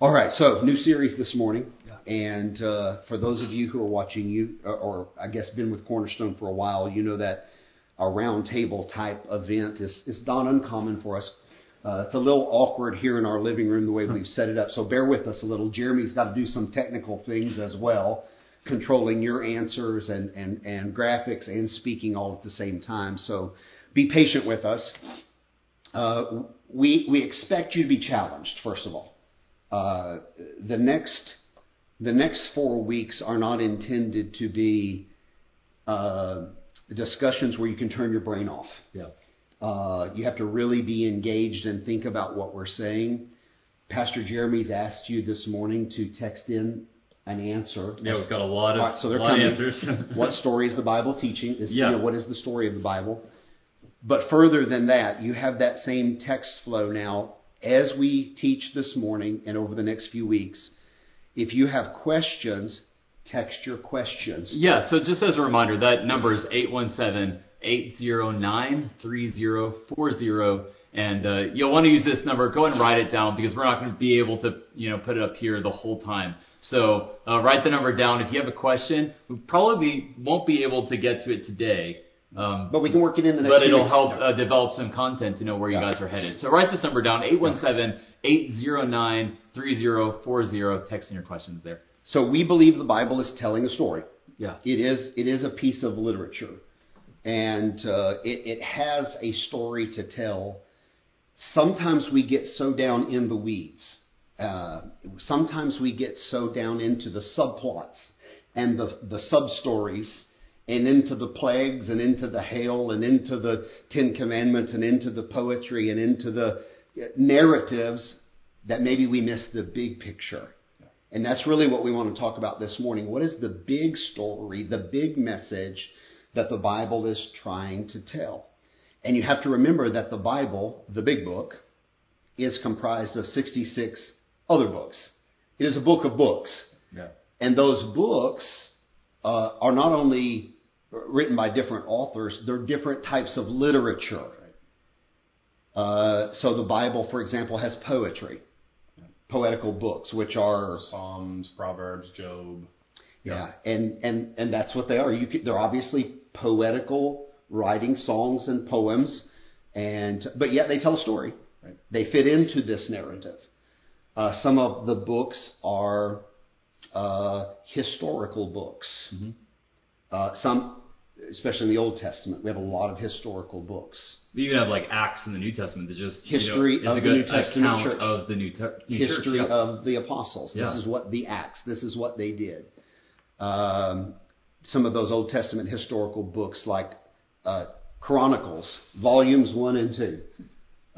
All right, so new series this morning, and uh, for those of you who are watching, you or, or I guess been with Cornerstone for a while, you know that our round table type event is is not uncommon for us. Uh, it's a little awkward here in our living room the way we've set it up, so bear with us a little. Jeremy's got to do some technical things as well, controlling your answers and and and graphics and speaking all at the same time. So be patient with us. Uh, we we expect you to be challenged first of all. Uh, the next the next four weeks are not intended to be uh, discussions where you can turn your brain off. Yeah. Uh, you have to really be engaged and think about what we're saying. Pastor Jeremy's asked you this morning to text in an answer. Yeah, we've got a lot of, All right, so they're lot of coming. answers. what story is the Bible teaching? Is, Yeah. you know, what is the story of the Bible? But further than that, you have that same text flow now as we teach this morning and over the next few weeks. If you have questions, text your questions. yeah, so just as a reminder, that number is 817-809-3040. And uh, you'll want to use this number. Go ahead and write it down because we're not going to be able to, you know, put it up here the whole time. So uh, write the number down. If you have a question, we probably won't be able to get to it today. Um, But we can work it in the next but it'll help uh, develop some content to know where Yeah. you guys are headed. So write this number down, 817-809-3040. Text in your questions there. So we believe the Bible is telling a story. Yeah. It is it is a piece of literature, and uh, it, it has a story to tell. Sometimes we get so down in the weeds. Uh, sometimes we get so down into the subplots and the the sub stories, and into the plagues, and into the hail, and into the Ten Commandments, and into the poetry, and into the uh, narratives that maybe we miss the big picture. And that's really what we want to talk about this morning. What is the big story, the big message that the Bible is trying to tell? And you have to remember that the Bible, the big book, is comprised of 66 other books. It is a book of books. Yeah. And those books uh, are not only written by different authors, they're different types of literature. Uh, so the Bible, for example, has poetry, poetical books, which are Psalms, Proverbs, Job. yeah, and and and that's what they are. You could, they're obviously poetical writing songs and poems, and but yet they tell a story. Right. They fit into this narrative. Uh, some of the books are uh, historical books. Uh, some, especially in the Old Testament, we have a lot of historical books. You even have like Acts in the New Testament that just you know, History of the New Testament church. of the New, te- New Church. history Yeah. of the apostles. Yeah. This is what the Acts. This is what they did. Um, some of those Old Testament historical books, like uh, Chronicles, volumes one and two,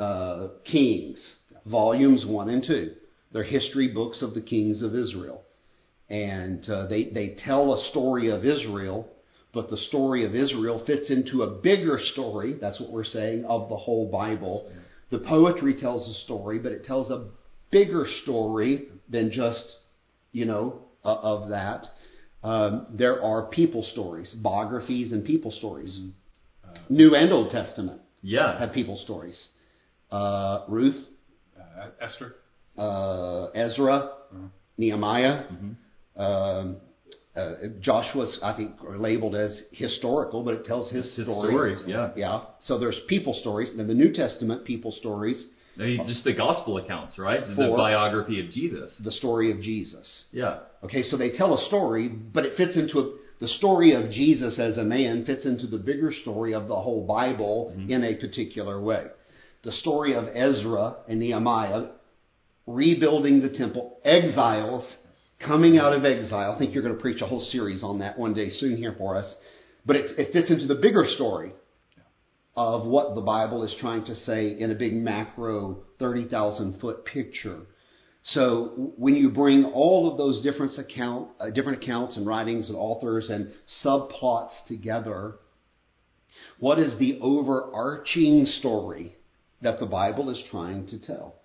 uh, Kings, volumes one and two. They're history books of the kings of Israel, and uh, they they tell a story of Israel. But the story of Israel fits into a bigger story. That's what we're saying of the whole Bible. The poetry tells a story, but it tells a bigger story than just, you know, uh, of that. Um, there are people stories, biographies, and people stories. New and Old Testament yeah. have people stories. Uh, Ruth, Uh, Esther. uh, Ezra, Nehemiah, um, uh, Joshua's, I think, labeled as historical, but it tells his, his story. story, yeah. Yeah. So there's people stories. and Then the New Testament people stories, just the gospel accounts, right? The biography of Jesus. the story of Jesus. Yeah. Okay, so they tell a story, but it fits into a, the story of Jesus as a man fits into the bigger story of the whole Bible in a particular way. The story of Ezra and Nehemiah rebuilding the temple, exiles coming out of exile. I think you're going to preach a whole series on that one day soon here for us. But it, it fits into the bigger story of what the Bible is trying to say in a big macro 30,000 foot picture. So when you bring all of those different account, uh, different accounts and writings and authors and subplots together, what is the overarching story that the Bible is trying to tell?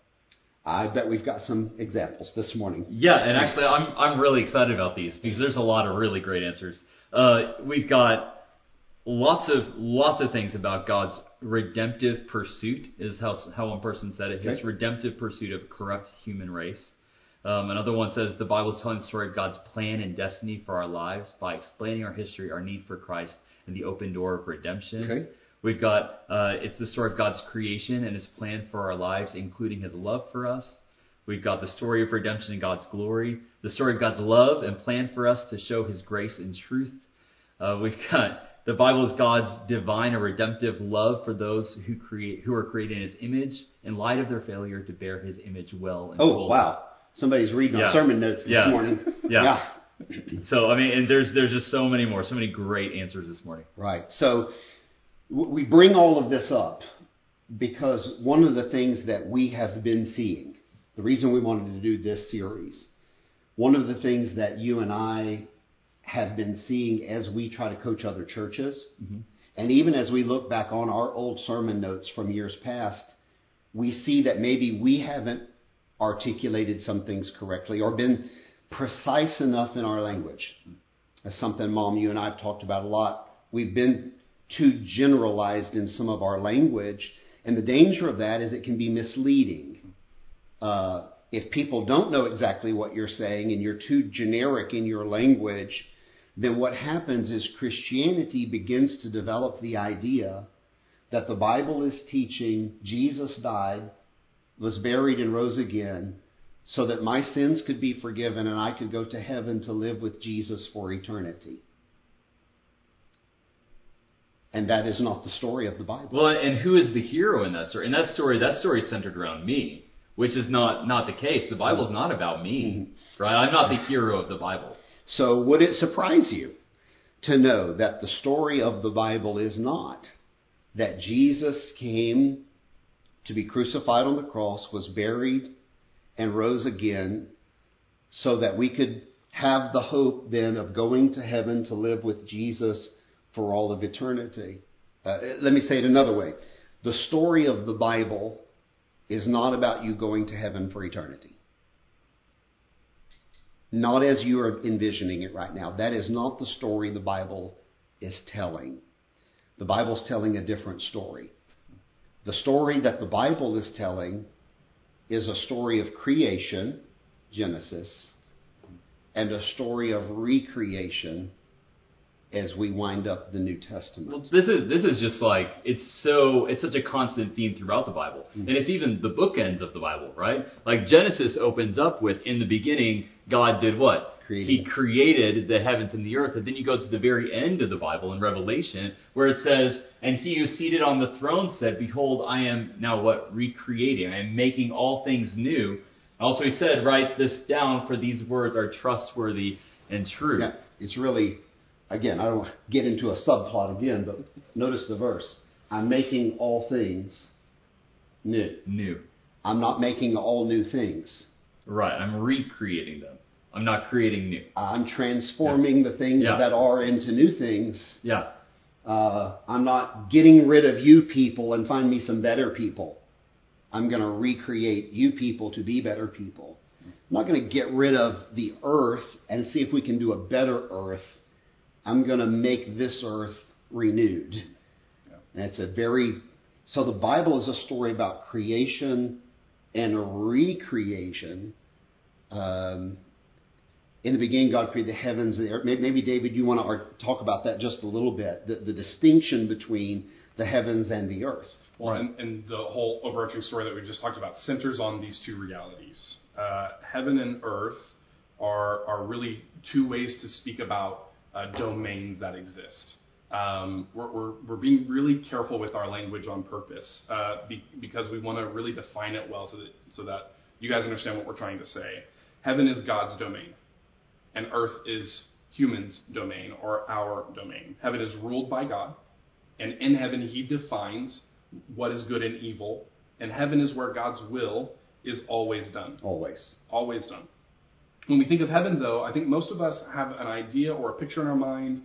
I bet we've got some examples this morning. Yeah, and actually, I'm I'm really excited about these because there's a lot of really great answers. Uh, we've got lots of lots of things about God's redemptive pursuit is how how one person said it. His Okay. redemptive pursuit of a corrupt human race. Um, another one says the Bible is telling the story of God's plan and destiny for our lives by explaining our history, our need for Christ, and the open door of redemption. Okay. We've got uh, it's the story of God's creation and His plan for our lives, including His love for us. We've got the story of redemption and God's glory, the story of God's love and plan for us to show His grace and truth. Uh, we've got the Bible is God's divine or redemptive love for those who create who are created in His image in light of their failure to bear His image well. And Oh, fully. wow. Somebody's reading Yeah. our sermon notes this Yeah. morning. Yeah. So I mean, and there's there's just so many more, so many great answers this morning. Right. So we bring all of this up because one of the things that we have been seeing, the reason we wanted to do this series, one of the things that you and I have been seeing as we try to coach other churches, mm-hmm. and even as we look back on our old sermon notes from years past, we see that maybe we haven't articulated some things correctly or been precise enough in our language. That's something, Mom, you and I have talked about a lot. We've been too generalized in some of our language, and the danger of that is it can be misleading. Uh, if people don't know exactly what you're saying and you're too generic in your language, then what happens is Christianity begins to develop the idea that the Bible is teaching Jesus died, was buried, and rose again so that my sins could be forgiven and I could go to heaven to live with Jesus for eternity. And that is not the story of the Bible. Well, and who is the hero in that story? In that story, that story is centered around me, which is not not the case. The Bible's not about me, mm-hmm. right? I'm not the hero of the Bible. So, would it surprise you to know that the story of the Bible is not that Jesus came to be crucified on the cross, was buried, and rose again so that we could have the hope then of going to heaven to live with Jesus for all of eternity? Uh, let me say it another way. The story of the Bible is not about you going to heaven for eternity not as you are envisioning it right now. That is not the story the Bible is telling. The Bible's telling a different story. The story that the Bible is telling is a story of creation, Genesis, and a story of recreation as we wind up the New Testament. Well, this is this is just like it's so it's such a constant theme throughout the Bible, mm-hmm. and it's even the bookends of the Bible, right? Like Genesis opens up with, "In the beginning, God did what? Created. He created the heavens and the earth." And then you go to the very end of the Bible in Revelation, where it says, "And he who is seated on the throne said, Behold, I am now what recreating. I am making all things new." Also, he said, "Write this down, for these words are trustworthy and true." Yeah, it's really, again, I don't want to get into a subplot again, but notice the verse. I'm making all things new. New. I'm not making all new things. Right. I'm recreating them. I'm not creating new. I'm transforming the things Yeah. that are into new things. Yeah. Uh, I'm not getting rid of you people and find me some better people. I'm going to recreate you people to be better people. I'm not going to get rid of the earth and see if we can do a better earth. I'm going to make this earth renewed. And it's a very so the Bible is a story about creation and recreation. Um, in the beginning, God created the heavens and the earth. Maybe, David, you want to talk about that just a little bit, the, the distinction between the heavens and the earth. Well, and, and the whole overarching story that we just talked about centers on these two realities. Uh, heaven and earth are, are really two ways to speak about uh, domains that exist. Um, we're, we're, we're being really careful with our language on purpose uh, be, because we want to really define it well so that, so that you guys understand what we're trying to say. Heaven is God's domain, and earth is humans' domain or our domain. Heaven is ruled by God, and in heaven, He defines what is good and evil. And heaven is where God's will is always done. Always. Always done. When we think of heaven, though, I think most of us have an idea or a picture in our mind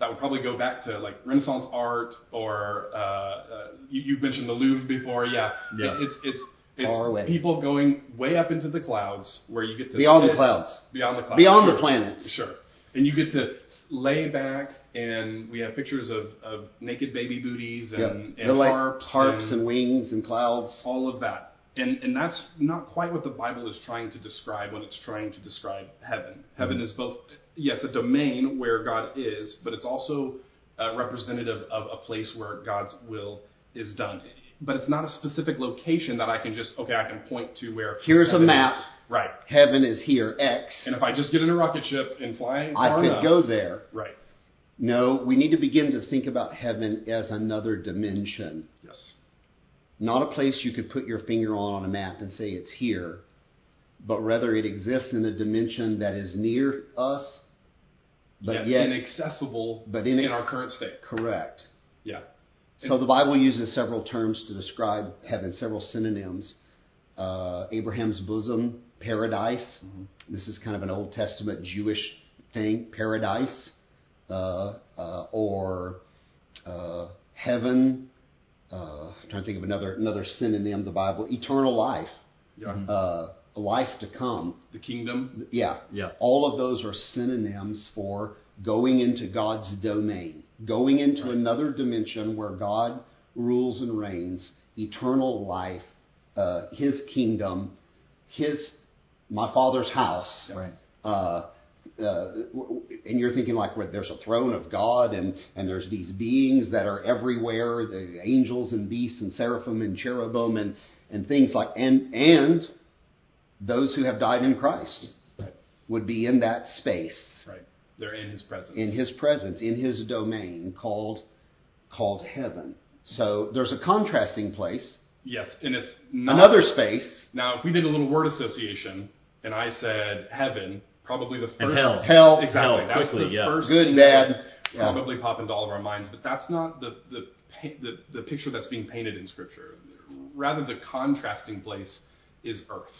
that would probably go back to like Renaissance art or uh, uh, you, you've mentioned the Louvre before. Yeah, Yeah. It, it's it's it's Far away. people going way up into the clouds where you get to Beyond the clouds. beyond the clouds, Beyond the sure. planets. Sure. And you get to lay back, and we have pictures of, of naked baby booties and, Yep. and They're like harps, harps and wings and clouds. all of that. And, and that's not quite what the Bible is trying to describe when it's trying to describe heaven. Heaven is both, yes, a domain where God is, but it's also uh, representative of a place where God's will is done. But it's not a specific location that I can just, okay, I can point to where. Here's a map. is. Right. Heaven is here, X. And if I just get in a rocket ship and fly I could enough, go there. Right. No, we need to begin to think about heaven as another dimension. Yes. Not a place you could put your finger on on a map and say it's here, but rather it exists in a dimension that is near us, but yet, yet inaccessible but in our current state. correct. Yeah. So the Bible uses several terms to describe heaven, several synonyms. Uh, Abraham's bosom, paradise. This is kind of an Old Testament Jewish thing, paradise, uh, uh, or uh, heaven. Uh, I'm trying to think of another another synonym. The Bible, eternal life, Yeah. uh, life to come. The kingdom. Yeah. Yeah. All of those are synonyms for going into God's domain, going into Right. another dimension where God rules and reigns, eternal life, uh, His kingdom, His my Father's house. Right. Uh, uh, and you're thinking like, well, there's a throne of God, and and there's these beings that are everywhere, the angels and beasts and seraphim and cherubim and and things like, and and those who have died in Christ Right. would be in that space, Right. They're in his presence. in his presence, in his domain called called heaven. So there's a contrasting place, Yes, and it's not another space, Now, if we did a little word association, and I said heaven, probably the first And hell. hell, exactly. Hell, that's quickly, the yeah. first Good, thing bad, that yeah. probably pop into all of our minds. But that's not the the, the the picture that's being painted in Scripture. Rather, the contrasting place is earth.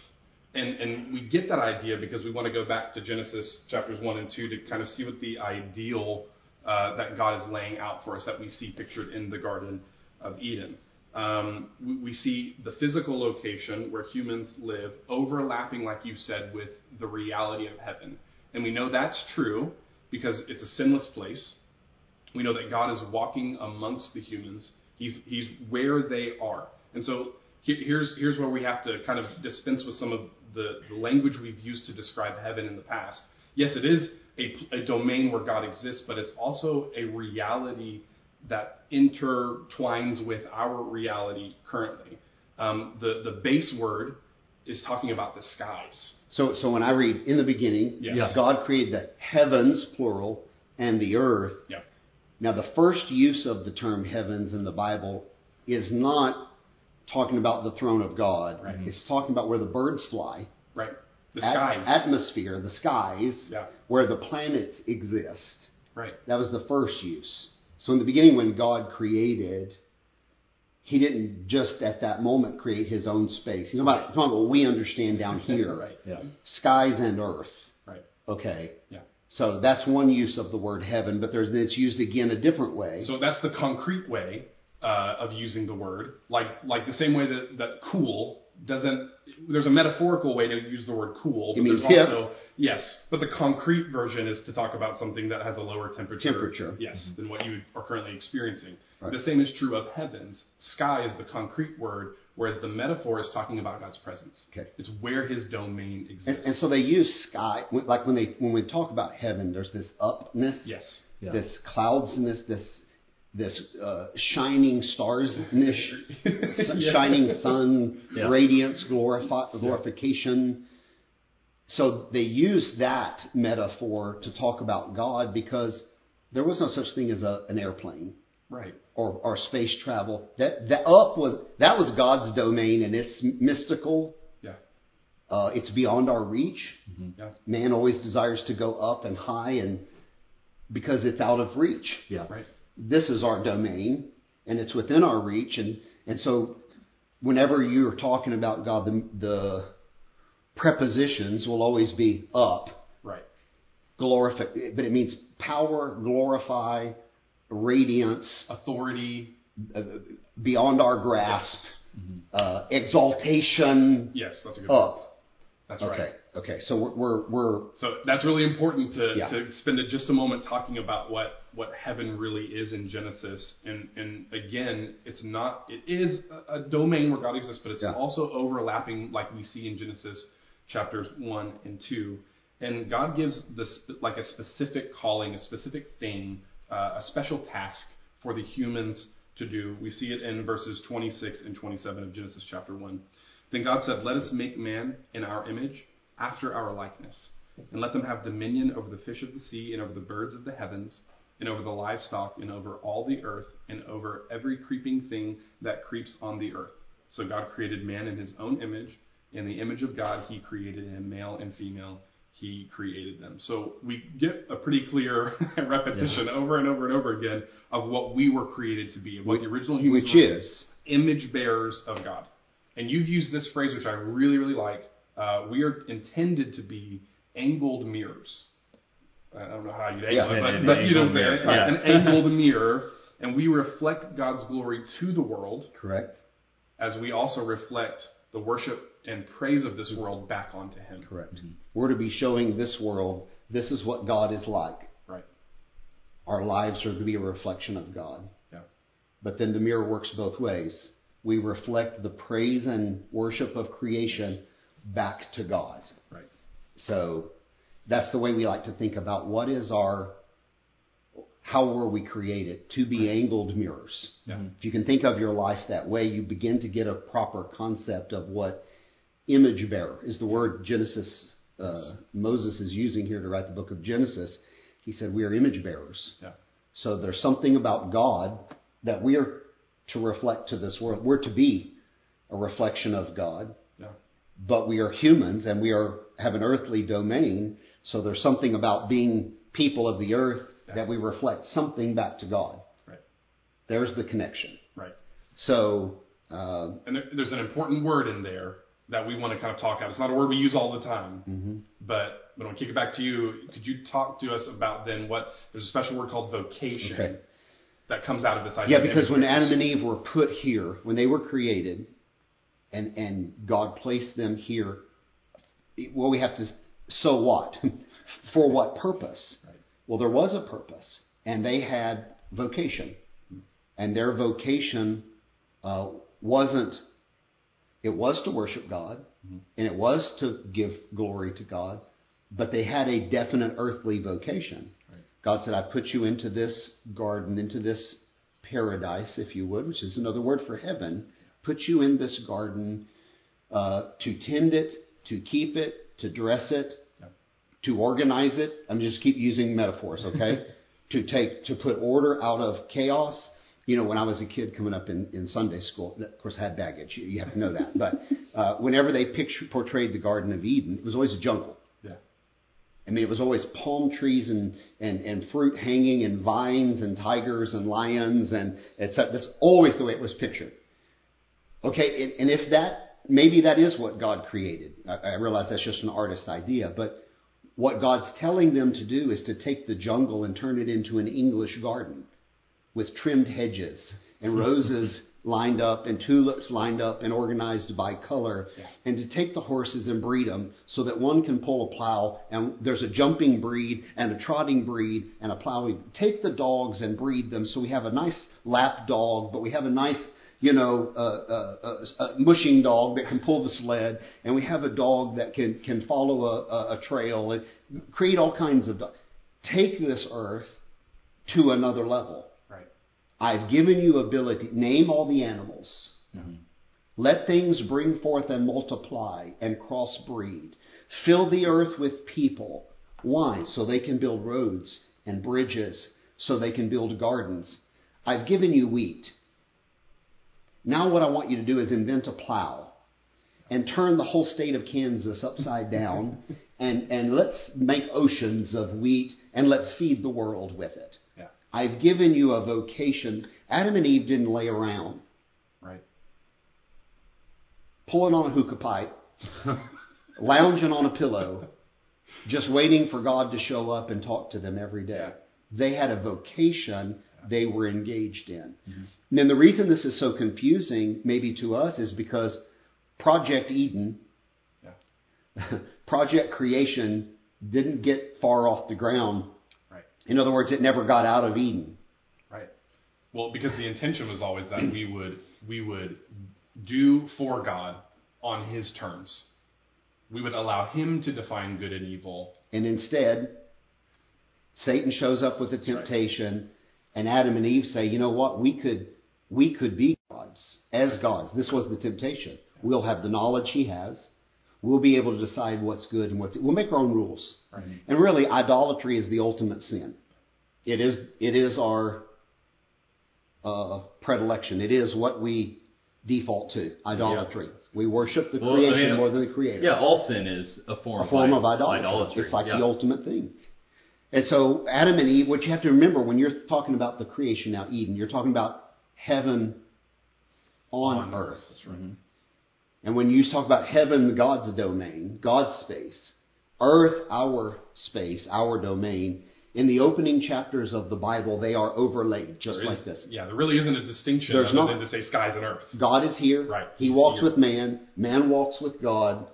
And, and we get that idea because we want to go back to Genesis chapters 1 and 2 to kind of see what the ideal uh, that God is laying out for us that we see pictured in the Garden of Eden. Um, we, see the physical location where humans live overlapping, like you said, with the reality of heaven. And we know that's true because it's a sinless place. We know that God is walking amongst the humans. He's, he's where they are. And so here's, here's where we have to kind of dispense with some of the, the language we've used to describe heaven in the past. Yes, it is a, a domain where God exists, but it's also a reality that intertwines with our reality currently. Um, the, the base word is talking about the skies. So, so when I read in the beginning, Yes. God created the heavens, plural, and the earth. Yeah. Now, the first use of the term heavens in the Bible is not talking about the throne of God. Right. It's talking about where the birds fly, Right? The at- skies. atmosphere, the skies, Yeah. where the planets exist. right. That was the first use. So in the beginning, when God created, He didn't just at that moment create His own space. He's talking about, about what we understand down here, Right. Yeah. skies and earth. Right. Okay. Yeah. So that's one use of the word heaven, but there's it's used again a different way. So that's the concrete way uh, of using the word, like like the same way that, that cool doesn't. There's a metaphorical way to use the word cool, but there's hip? also yes, but the concrete version is to talk about something that has a lower temperature, Temperature. yes, than what you are currently experiencing. Right. The same is true of heavens. Sky is the concrete word, whereas the metaphor is talking about God's presence. Okay. It's where His domain exists. and so they use sky, like when they when we talk about heaven, there's this upness, yes. Yeah. this cloudsiness, this this uh, shining starsness, Yeah. shining sun Yeah. radiance, glorify, glorification. So they use that metaphor to talk about God because there was no such thing as a, an airplane Right. or, or space travel. That that up was that was God's domain and it's mystical. Yeah. Uh, it's beyond our reach. Yeah. Man always desires to go up and high, and because it's out of reach. Yeah. Right. This is our domain, and it's within our reach. And and so, whenever you're talking about God, the, the prepositions will always be up, Right. glorify, but it means power, glorify, radiance, Authority. uh, beyond our grasp, uh, exaltation, Yes, that's a good. up. That's Okay, right. Okay, so we're we're, we're So that's really important to, Yeah. to spend just a moment talking about what, what heaven really is in Genesis. And, and again, it's not, it is a, a domain where God exists, but it's Yeah. also overlapping like we see in Genesis chapters 1 and 2. And God gives this like a specific calling, a specific thing, uh, a special task for the humans to do. We see it in verses 26 and 27 of Genesis chapter 1. Then God said, Let us make man in our image, after our likeness, and let them have dominion over the fish of the sea, and over the birds of the heavens, and over the livestock, and over all the earth, and over every creeping thing that creeps on the earth. So God created man in his own image. In the image of God, he created him, male and female. He created them. So we get a pretty clear repetition over and over and over again of what we were created to be, of what the original humans which were is image bearers of God. And you've used this phrase, which I really, really like. Uh, we are intended to be angled mirrors. I don't know how you'd angle Yeah, it, an but, but you know what I'm saying. Yeah. An angled mirror. And we reflect God's glory to the world correct. as we also reflect the worship and praise of this world back onto Him. Correct. We're to be showing this world this is what God is like. Right. Our lives are to be a reflection of God. Yeah. But then the mirror works both ways. We reflect the praise and worship of creation back to God. Right. So that's the way we like to think about what is our, how were we created? To be angled mirrors. Yeah. If you can think of your life that way, you begin to get a proper concept of what image bearer is the word Genesis, uh, Moses is using here to write the book of Genesis. He said, We are image bearers. Yeah. So there's something about God that we are to reflect to this world. We're to be a reflection of God, Yeah. but we are humans and we are have an earthly domain. So there's something about being people of the earth that we reflect something back to God. Right. There's the connection. Right. So uh, And there, there's an important word in there that we want to kind of talk about. It's not a word we use all the time, Mm-hmm. but but I'll kick it back to you. Could you talk to us about then what there's a special word called vocation Okay. that comes out of this idea? Yeah, because when Adam and Eve were put here, when they were created, and and God placed them here, well, we have to. So what? For what purpose? Right. Well, there was a purpose, and they had vocation, and their vocation uh, wasn't. It was to worship God, and it was to give glory to God, but they had a definite earthly vocation. Right. God said, I put you into this garden, into this paradise, if you would, which is another word for heaven. Put you in this garden uh, to tend it, to keep it, to dress it, Yep. to organize it. I'm just keep using metaphors, okay? to take to put order out of chaos. You know, when I was a kid coming up in, in Sunday school, of course, I had baggage. You, you have to know that. But uh, whenever they picture, portrayed the Garden of Eden, it was always a jungle. Yeah. I mean, it was always palm trees and, and, and fruit hanging and vines and tigers and lions and etc. That's always the way it was pictured. Okay, and, and if that, maybe that is what God created. I, I realize that's just an artist idea, but what God's telling them to do is to take the jungle and turn it into an English garden with trimmed hedges and roses lined up and tulips lined up and organized by color Yeah. and to take the horses and breed them so that one can pull a plow and there's a jumping breed and a trotting breed and a plowing. Take the dogs and breed them so we have a nice lap dog, but we have a nice, you know, uh, uh, uh, mushing dog that can pull the sled, and we have a dog that can can follow a, a, a trail and create all kinds of. Do- take this earth to another level. I've given you ability. Name all the animals. Mm-hmm. Let things bring forth and multiply and crossbreed. Fill the earth with people. Why? So they can build roads and bridges, so they can build gardens. I've given you wheat. Now, what I want you to do is invent a plow and turn the whole state of Kansas upside down, and, and let's make oceans of wheat and let's feed the world with it. Yeah. I've given you a vocation. Adam and Eve didn't lay around Right. pulling on a hookah pipe, lounging on a pillow, just waiting for God to show up and talk to them every day. They had a vocation they were engaged in. Mm-hmm. And then the reason this is so confusing, maybe to us, is because Project Eden, Yeah. project creation didn't get far off the ground. Right. In other words, it never got out of Eden. Right. Well, because the intention was always that we would we would do for God on His terms. We would allow Him to define good and evil. And instead, Satan shows up with the temptation, and Adam and Eve say, "You know what? We could we could be gods as gods. This was the temptation. We'll have the knowledge he has. We'll be able to decide what's good and what's we'll make our own rules. Right. And really, idolatry is the ultimate sin. It is it is our uh, predilection. It is what we default to. Idolatry. We worship the Well, I creation mean, more than the creator Yeah, all sin is a form, a form of id- idolatry. It's like yeah. the ultimate thing. And so Adam and Eve, what you have to remember when you're talking about the creation now, Eden, you're talking about heaven on, earth. That's right. And when you talk about heaven, God's domain, God's space, earth, our space, our domain, in the opening chapters of the Bible, they are overlaid just There like this. Yeah, there really isn't a distinction There's other not. than to say skies and earth. God is here. Right. He walks here. with man. Man walks with God.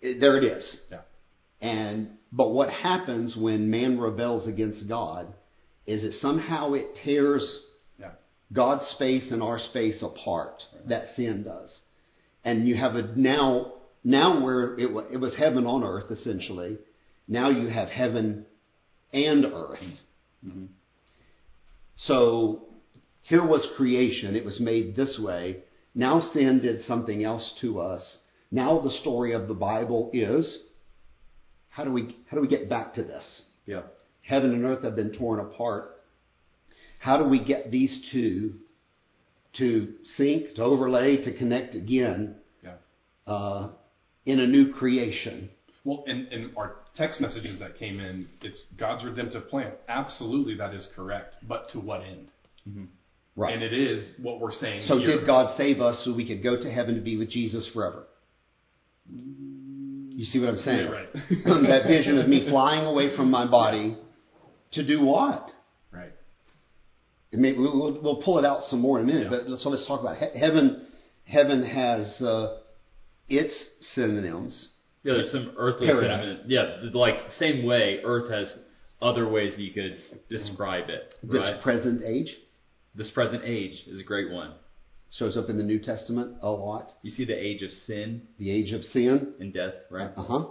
It- there it is. Yeah. And but what happens when man rebels against God is that somehow it tears Yeah. God's space and our space apart. That sin does, and you have a now now where it was, it was heaven on earth essentially. Now you have heaven and earth. Mm-hmm. So here was creation. It was made this way. Now sin did something else to us. Now the story of the Bible is how do we how do we get back to this? Yeah. Heaven and earth have been torn apart. How do we get these two to sync, to overlay, to connect again Yeah. uh, in a new creation? Well, and, and our text messages that came in, it's God's redemptive plan. Absolutely, that is correct. But to what end? Right. And it is what we're saying so here. did God save us so we could go to heaven to be with Jesus forever? You see what I'm saying? Yeah, right. that vision of me flying away from my body to do what? Right. It we'll, we'll- we'll pull it out some more in a minute. Yeah. But so let's talk about he- heaven. Heaven has uh, its synonyms. Yeah, there's some earthly Paradise. sentiment. Yeah, like same way, Earth has other ways that you could describe it. This Right. present age This present age is a great one. shows up in the New Testament a lot. You see the age of sin The age of sin. and death, right? Uh-huh.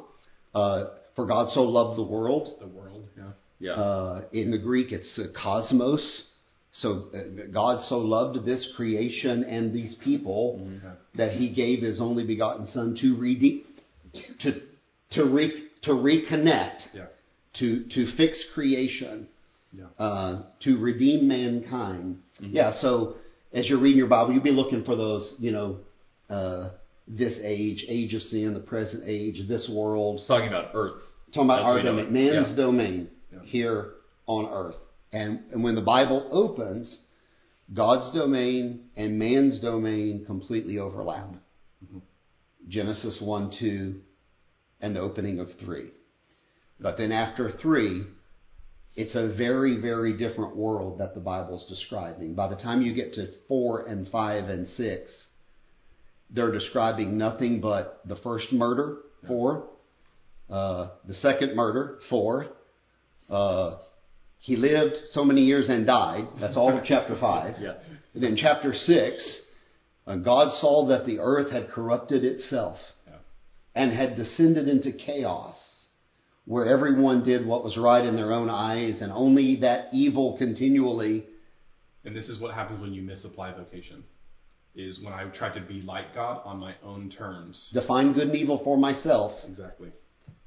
Uh For God so loved the world. The world. Yeah. Yeah. Uh, in the Greek, it's uh, cosmos. So uh, God so loved this creation and these people Mm-hmm. that He gave His only begotten Son to redeem, to to re, to reconnect, Yeah. to to fix creation, Yeah. uh, to redeem mankind. Yeah. So as you're reading your Bible, you'll be looking for those, you know, uh, this age, age of sin, the present age, this world. It's talking about Earth. Talking about our domain, man's Yeah. domain here on earth. And, and when the Bible opens, God's domain and man's domain completely overlap. Mm-hmm. Genesis 1, 2, and the opening of 3. But then after 3, it's a very, very different world that the Bible's describing. By the time you get to 4 and 5 and 6, they're describing nothing but the first murder, 4, uh, the second murder, 4, uh, he lived so many years and died. That's all of chapter 5. Yeah. And then chapter 6, uh, God saw that the earth had corrupted itself Yeah. and had descended into chaos, where everyone did what was right in their own eyes, and only that evil continually. And this is what happens when you misapply vocation. Is when I try to be like God on my own terms. Define good and evil for myself. Exactly.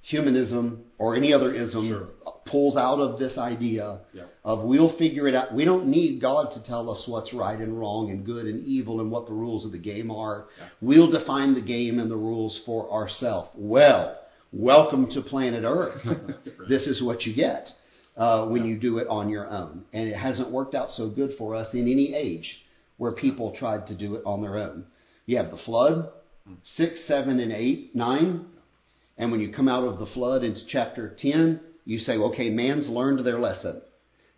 Humanism or any other ism Sure. pulls out of this idea Yeah. of we'll figure it out. We don't need God to tell us what's right and wrong and good and evil and what the rules of the game are. Yeah. We'll define the game and the rules for ourselves. Well, welcome to planet Earth. this is what you get uh, when you do it on your own. And it hasn't worked out so good for us in any age where people tried to do it on their own. You have the flood, six, seven, and eight, nine. And when you come out of the flood into chapter 10, you say, okay, man's learned their lesson.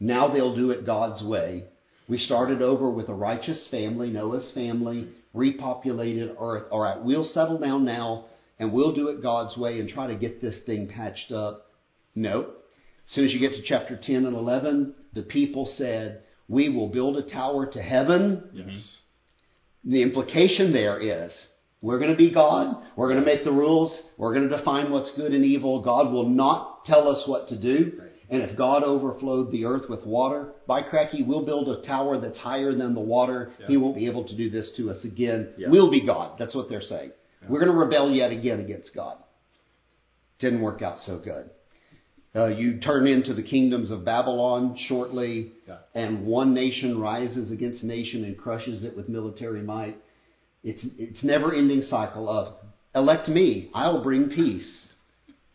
Now they'll do it God's way. We started over with a righteous family, Noah's family, repopulated earth. All right, we'll settle down now and we'll do it God's way and try to get this thing patched up. No. As soon as you get to chapter 10 and 11, the people said, We will build a tower to heaven. Yes. The implication there is we're going to be God. We're going to make the rules. We're going to define what's good and evil. God will not tell us what to do. And if God overflowed the earth with water, by cracky, we'll build a tower that's higher than the water. Yeah. He won't be able to do this to us again. Yeah. We'll be God. That's what they're saying. We're going to rebel yet again against God. Didn't work out so good. Uh, you turn into the kingdoms of Babylon shortly, Yeah. and one nation rises against nation and crushes it with military might. It's it's never ending cycle of elect me, I'll bring peace.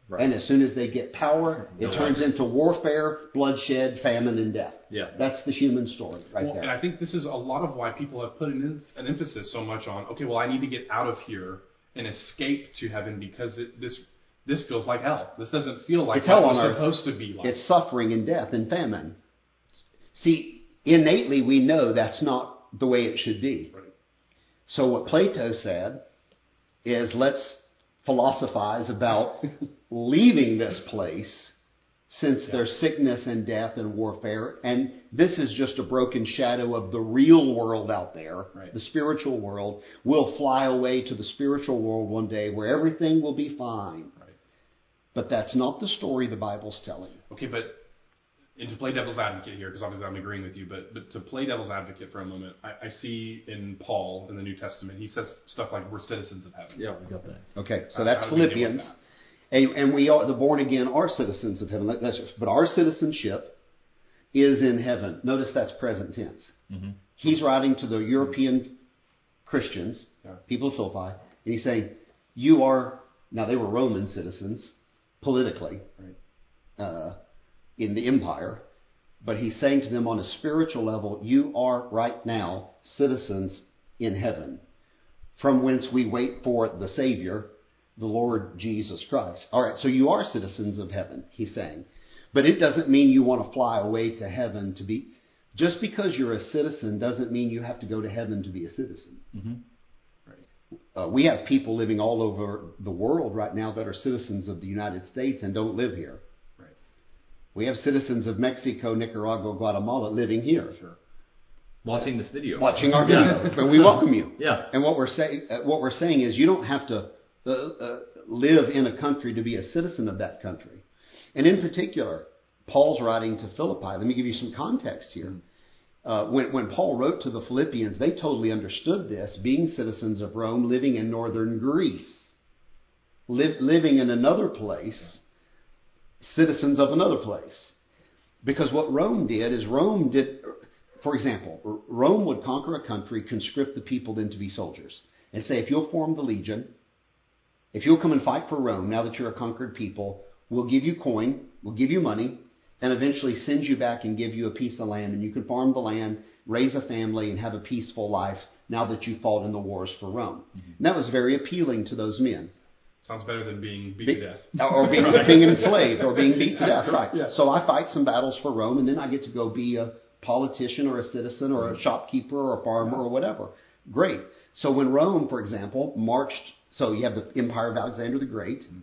Right. And as soon as they get power, it Yeah. turns into warfare, bloodshed, famine, and death. Yeah. That's the human story right Well, there. and I think this is a lot of why people have put an, an emphasis so much on, okay, well, I need to get out of here and escape to heaven because it, this this feels like hell. This doesn't feel like It's hell on it's earth. supposed to be like. It's suffering and death and famine. See, innately we know that's not the way it should be. Right. So what Plato said is let's philosophize about leaving this place since there's sickness and death and warfare and this is just a broken shadow of the real world out there Right. the spiritual world we'll fly away to the spiritual world one day where everything will be fine Right. but that's not the story the bible's telling Okay, but and to play devil's advocate here, because obviously I'm agreeing with you, but but to play devil's advocate for a moment, I, I see in Paul in the New Testament, he says stuff like we're citizens of heaven. Yeah, we got that. Okay, so that's how do we deal with Philippians. that? And, and we are, the born again are citizens of heaven. That's- But our citizenship is in heaven. Notice that's present tense. Mm-hmm. He's writing to the European Christians, Yeah. people of Philippi, and he's saying, You are, now they were Roman citizens politically Right. uh, in the empire, but he's saying to them on a spiritual level, You are right now citizens in heaven, from whence we wait for the Savior, the Lord Jesus Christ. All right, so you are citizens of heaven, he's saying. But it doesn't mean you want to fly away to heaven to be. Just because you're a citizen doesn't mean you have to go to heaven to be a citizen. Mm-hmm. Uh, we have people living all over the world right now that are citizens of the United States and don't live here. We have citizens of Mexico, Nicaragua, Guatemala living here, Sure. Watching this video. watching our video, and we welcome you. Yeah. And what we're saying, uh, what we're saying is, you don't have to uh, uh, live in a country to be a citizen of that country. And in particular, Paul's writing to Philippi. Let me give you some context here. Uh, when, when Paul wrote to the Philippians, they totally understood this, being citizens of Rome, living in northern Greece, li- living in another place, citizens of another place. Because what Rome did is Rome did, for example, Rome would conquer a country, conscript the people in to be soldiers, and say, if you'll form the legion, if you'll come and fight for Rome, now that you're a conquered people, we'll give you coin, we'll give you money, and eventually send you back and give you a piece of land, and you can farm the land, raise a family, and have a peaceful life now that you fought in the wars for Rome. And that was very appealing to those men. Sounds better than being beat Be- to death. or being, being enslaved or being beat to death, right? Yeah. So I fight some battles for Rome, and then I get to go be a politician or a citizen or a mm-hmm. shopkeeper or a farmer or whatever. Great. So when Rome, for example, marched, so you have the Empire of Alexander the Great. Mm-hmm.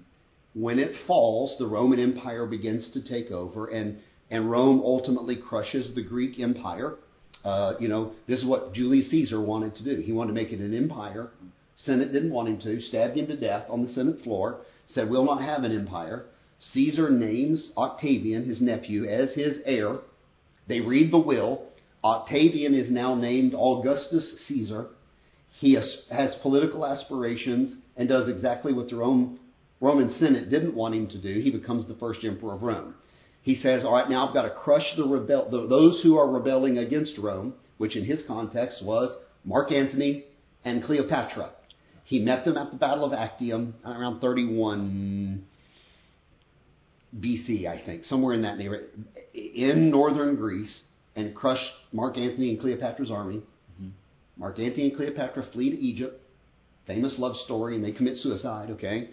When it falls, the Roman Empire begins to take over, and and Rome ultimately crushes the Greek Empire. Uh, you know, this is what Julius Caesar wanted to do. He wanted to make it an empire. Mm-hmm. Senate didn't want him to, stabbed him to death on the Senate floor, said, We'll not have an empire. Caesar names Octavian, his nephew, as his heir. They read the will. Octavian is now named Augustus Caesar. He has, political aspirations and does exactly what the Rome, Roman Senate didn't want him to do. He becomes the first emperor of Rome. He says, All right, now I've got to crush the rebel, the, those who are rebelling against Rome, which in his context was Mark Antony and Cleopatra. He met them at the Battle of Actium uh, around 31 BC, I think, somewhere in that neighborhood, in northern Greece, and crushed Mark Antony and Cleopatra's army. Mm-hmm. Mark Antony and Cleopatra flee to Egypt. Famous love story, and they commit suicide, okay?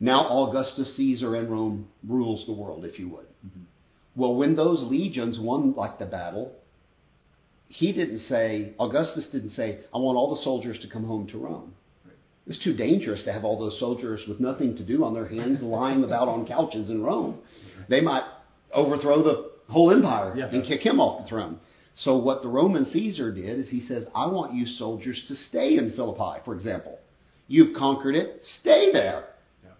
Now Augustus Caesar in Rome rules the world, if you would. Mm-hmm. Well, when those legions won like the battle, he didn't say, Augustus didn't say, I want all the soldiers to come home to Rome. It was too dangerous to have all those soldiers with nothing to do on their hands lying about on couches in Rome. They might overthrow the whole empire Yeah. and kick him off the throne. So what the Roman Caesar did is he says, I want you soldiers to stay in Philippi, for example. You've conquered it, stay there. Yeah.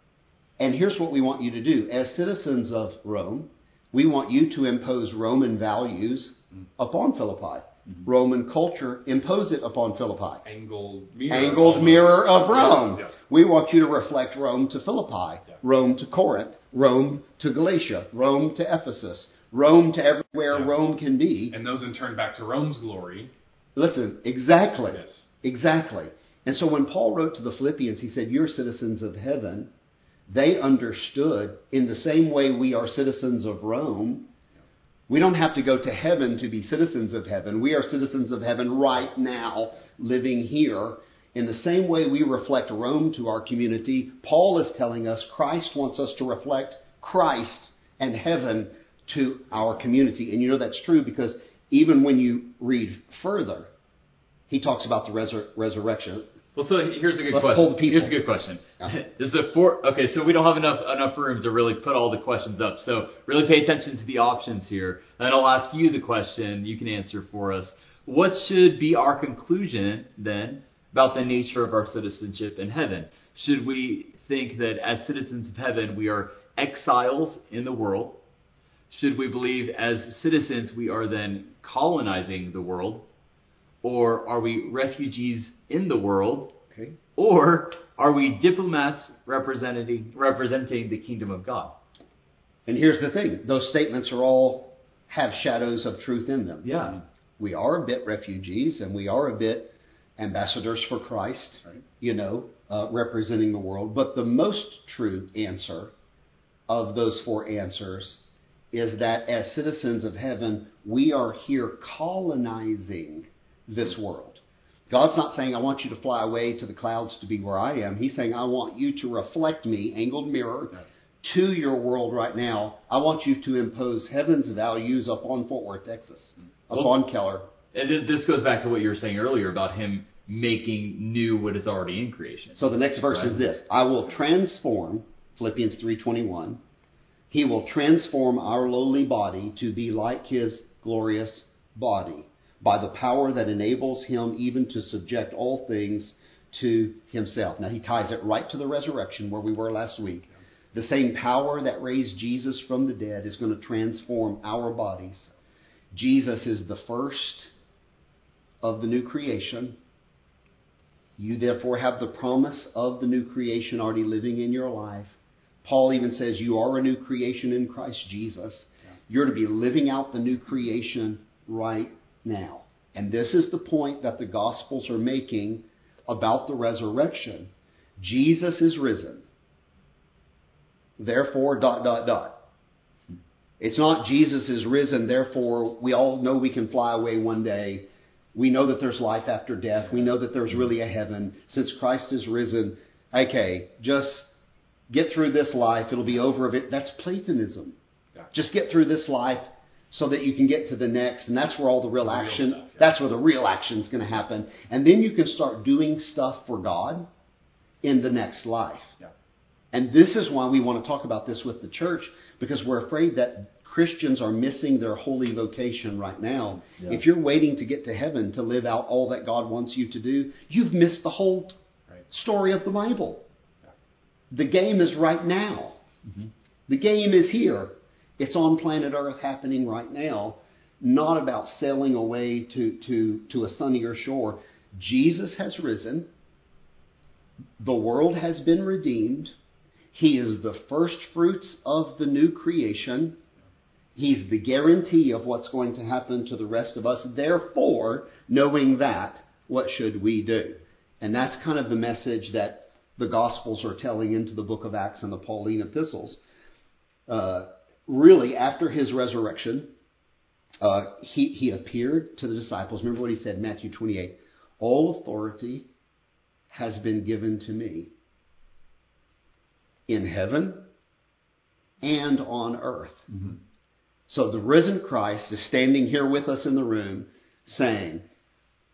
And here's what we want you to do. As citizens of Rome, we want you to impose Roman values mm. upon Philippi. Mm-hmm. Roman culture, impose it upon Philippi. Angled mirror. Angled almost. mirror of Rome. Yeah, yeah. We want you to reflect Rome to Philippi, Yeah. Rome to Corinth, Rome to Galatia, Rome to Ephesus, Rome to everywhere. Rome can be. And those in turn back to Rome's glory. Listen, exactly. Yes. Exactly. And so when Paul wrote to the Philippians, he said, You're citizens of heaven. They understood in the same way we are citizens of Rome. We don't have to go to heaven to be citizens of heaven. We are citizens of heaven right now, living here. In the same way we reflect Rome to our community, Paul is telling us Christ wants us to reflect Christ and heaven to our community. And you know that's true because even when you read further, he talks about the resur- resurrection. Well, so here's a good Let's question. Here's a good question. Yeah. This is a four. Okay, so we don't have enough enough room to really put all the questions up. So really pay attention to the options here, and I'll ask you the question. You can answer for us. What should be our conclusion then about the nature of our citizenship in heaven? Should we think that as citizens of heaven we are exiles in the world? Should we believe as citizens we are then colonizing the world? Or are we refugees in the world? Okay. Or are we diplomats representing representing the kingdom of God? And here's the thing those statements are all have shadows of truth in them. Yeah. We are a bit refugees and we are a bit ambassadors for Christ, Right. you know, uh, representing the world. But the most true answer of those four answers is that as citizens of heaven, we are here colonizing this world. God's not saying, I want you to fly away to the clouds to be where I am. He's saying, I want you to reflect me, angled mirror, to your world right now. I want you to impose heaven's values upon Fort Worth, Texas, upon Keller. And this goes back to what you were saying earlier about him making new what is already in creation. So the next verse Right. is this: I will transform Philippians 3:21. He will transform our lowly body to be like his glorious body by the power that enables him even to subject all things to himself. Now he ties it right to the resurrection where we were last week. The same power that raised Jesus from the dead is going to transform our bodies. Jesus is the first of the new creation. You therefore have the promise of the new creation already living in your life. Paul even says you are a new creation in Christ Jesus. You're to be living out the new creation right now. And this is the point that the Gospels are making about the resurrection. Jesus is risen. Therefore, dot, dot, dot. It's not Jesus is risen, therefore we all know we can fly away one day. We know that there's life after death. We know that there's really a heaven. Since Christ is risen, okay, just get through this life. It'll be over. Of it. That's Platonism. Just get through this life so that you can get to the next, and that's where all the real The real action. stuff, yeah. That's where the real action is going to happen, and then you can start doing stuff for God in the next life. Yeah. And this is why we want to talk about this with the church because we're afraid that Christians are missing their holy vocation right now. Yeah. If you're waiting to get to heaven to live out all that God wants you to do, you've missed the whole Right. story of the Bible. The game is right now. Mhm. The game is here. It's on planet Earth happening right now, not about sailing away to, to, to a sunnier shore. Jesus has risen. The world has been redeemed. He is the first fruits of the new creation. He's the guarantee of what's going to happen to the rest of us. Therefore, knowing that, what should we do? And that's kind of the message that the Gospels are telling into the book of Acts and the Pauline epistles. Uh, really, after his resurrection, uh, he, he appeared to the disciples. Remember what he said, Matthew 28 All authority has been given to me in heaven and on earth. So the risen Christ is standing here with us in the room saying,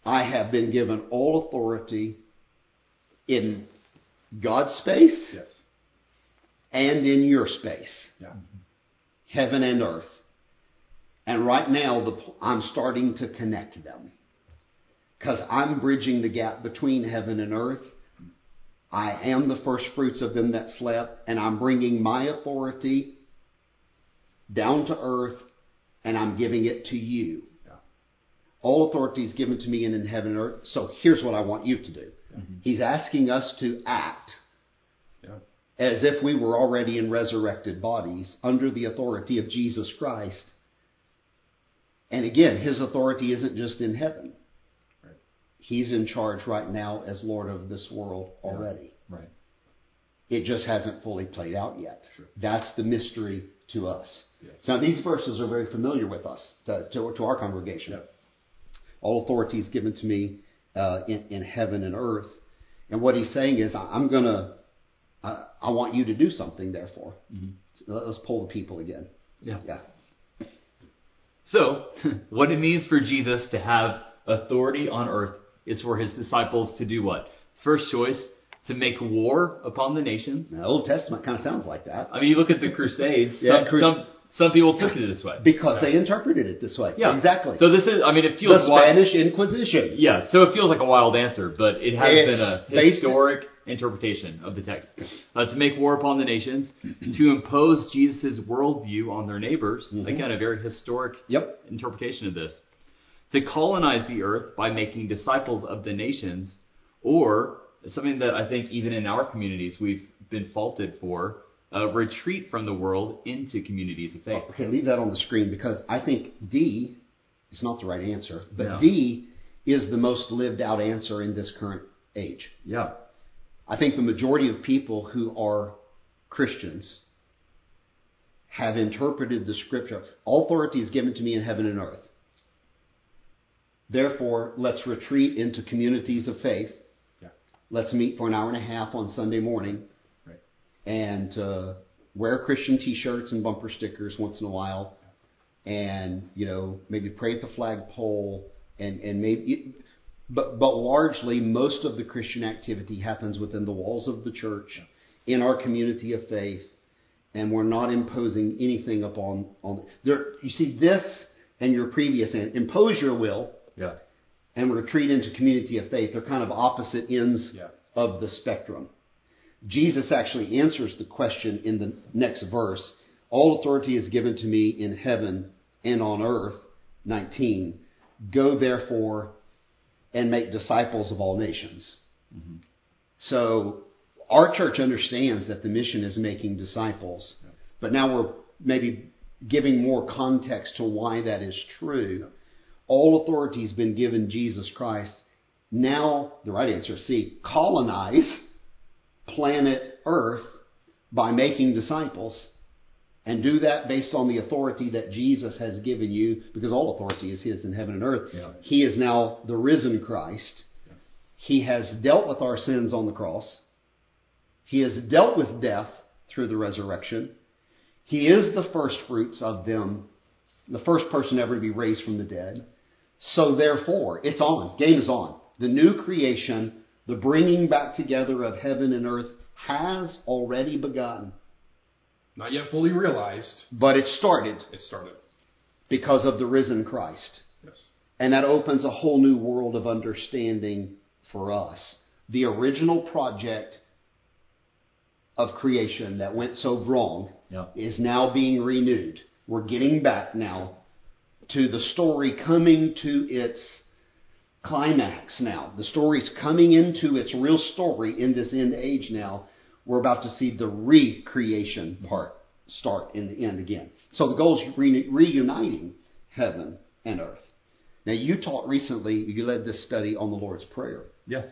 I have been given all authority in God's space Yes. and in your space, Yeah. Heaven and earth. And right now, the, I'm starting to connect them because I'm bridging the gap between heaven and earth. I am the first fruits of them that slept, and I'm bringing my authority down to earth, and I'm giving it to you. Yeah. All authority is given to me in, in heaven and earth. So here's what I want you to do. He's asking us to act Yeah. As if we were already in resurrected bodies under the authority of Jesus Christ. And again, his authority isn't just in heaven. Right. He's in charge right now as Lord of this world already. Right. It just hasn't fully played out yet. Sure. That's the mystery to us. So these verses are very familiar with us, to, to, to our congregation. All authority is given to me uh, in, in heaven and earth. And what he's saying is, I'm going to, I want you to do something, therefore. Mm-hmm. So let- let's pull the people again. Yeah. Yeah. So, what it means for Jesus to have authority on earth is for his disciples to do what? First choice, to make war upon the nations. The Old Testament kind of sounds like that I mean, you look at the Crusades. Yeah, some, crus- some some people took it this way. because they interpreted it this way. Yeah, Exactly. So this is, I mean, it feels the wild. Spanish Inquisition. Yeah, so it feels like a wild answer, but it has It's been a historic interpretation of the text. Uh, to make war upon the nations, to impose Jesus' worldview on their neighbors. Mm-hmm. Again, a very historic Yep. interpretation of this. To colonize the earth by making disciples of the nations, or something that I think even in our communities we've been faulted for, uh, retreat from the world into communities of faith. Okay, leave that on the screen because I think D is not the right answer, but No. D is the most lived out answer in this current age. Yeah. I think the majority of people who are Christians have interpreted the scripture. All authority is given to me in heaven and earth. Therefore, let's retreat into communities of faith. Yeah. Let's meet for an hour and a half on Sunday morning Right. and uh, wear Christian T-shirts and bumper stickers once in a while, and you know maybe pray at the flagpole, and and maybe, but but largely most of the Christian activity happens within the walls of the church, in our community of faith, and we're not imposing anything upon on there. You see this and your previous an- impose your will Yeah. and retreat into community of faith. They're kind of opposite ends Yeah. of the spectrum. Jesus actually answers the question in the next verse. All authority is given to me in heaven and on earth. 19. Go therefore and make disciples of all nations. Mm-hmm. So our church understands that the mission is making disciples, but now we're maybe giving more context to why that is true. All authority has been given Jesus Christ. Now, the right answer is C, colonize planet Earth by making disciples and do that based on the authority that Jesus has given you because all authority is his in heaven and earth. Yeah. He is now the risen Christ. He has dealt with our sins on the cross. He has dealt with death through the resurrection. He is the first fruits of them, the first person ever to be raised from the dead. So therefore, it's on. Game is on. The new creation, the bringing back together of heaven and earth has already begun. Not yet fully realized. But it started It started. because of the risen Christ. Yes. And that opens a whole new world of understanding for us. The original project of creation that went so wrong Yeah. is now being renewed. We're getting back now to the story coming to its climax now. The story's coming into its real story in this end age now. We're about to see the recreation part start in the end again. So the goal is re- reuniting heaven and earth. Now, you taught recently, you led this study on the Lord's Prayer. Yeah.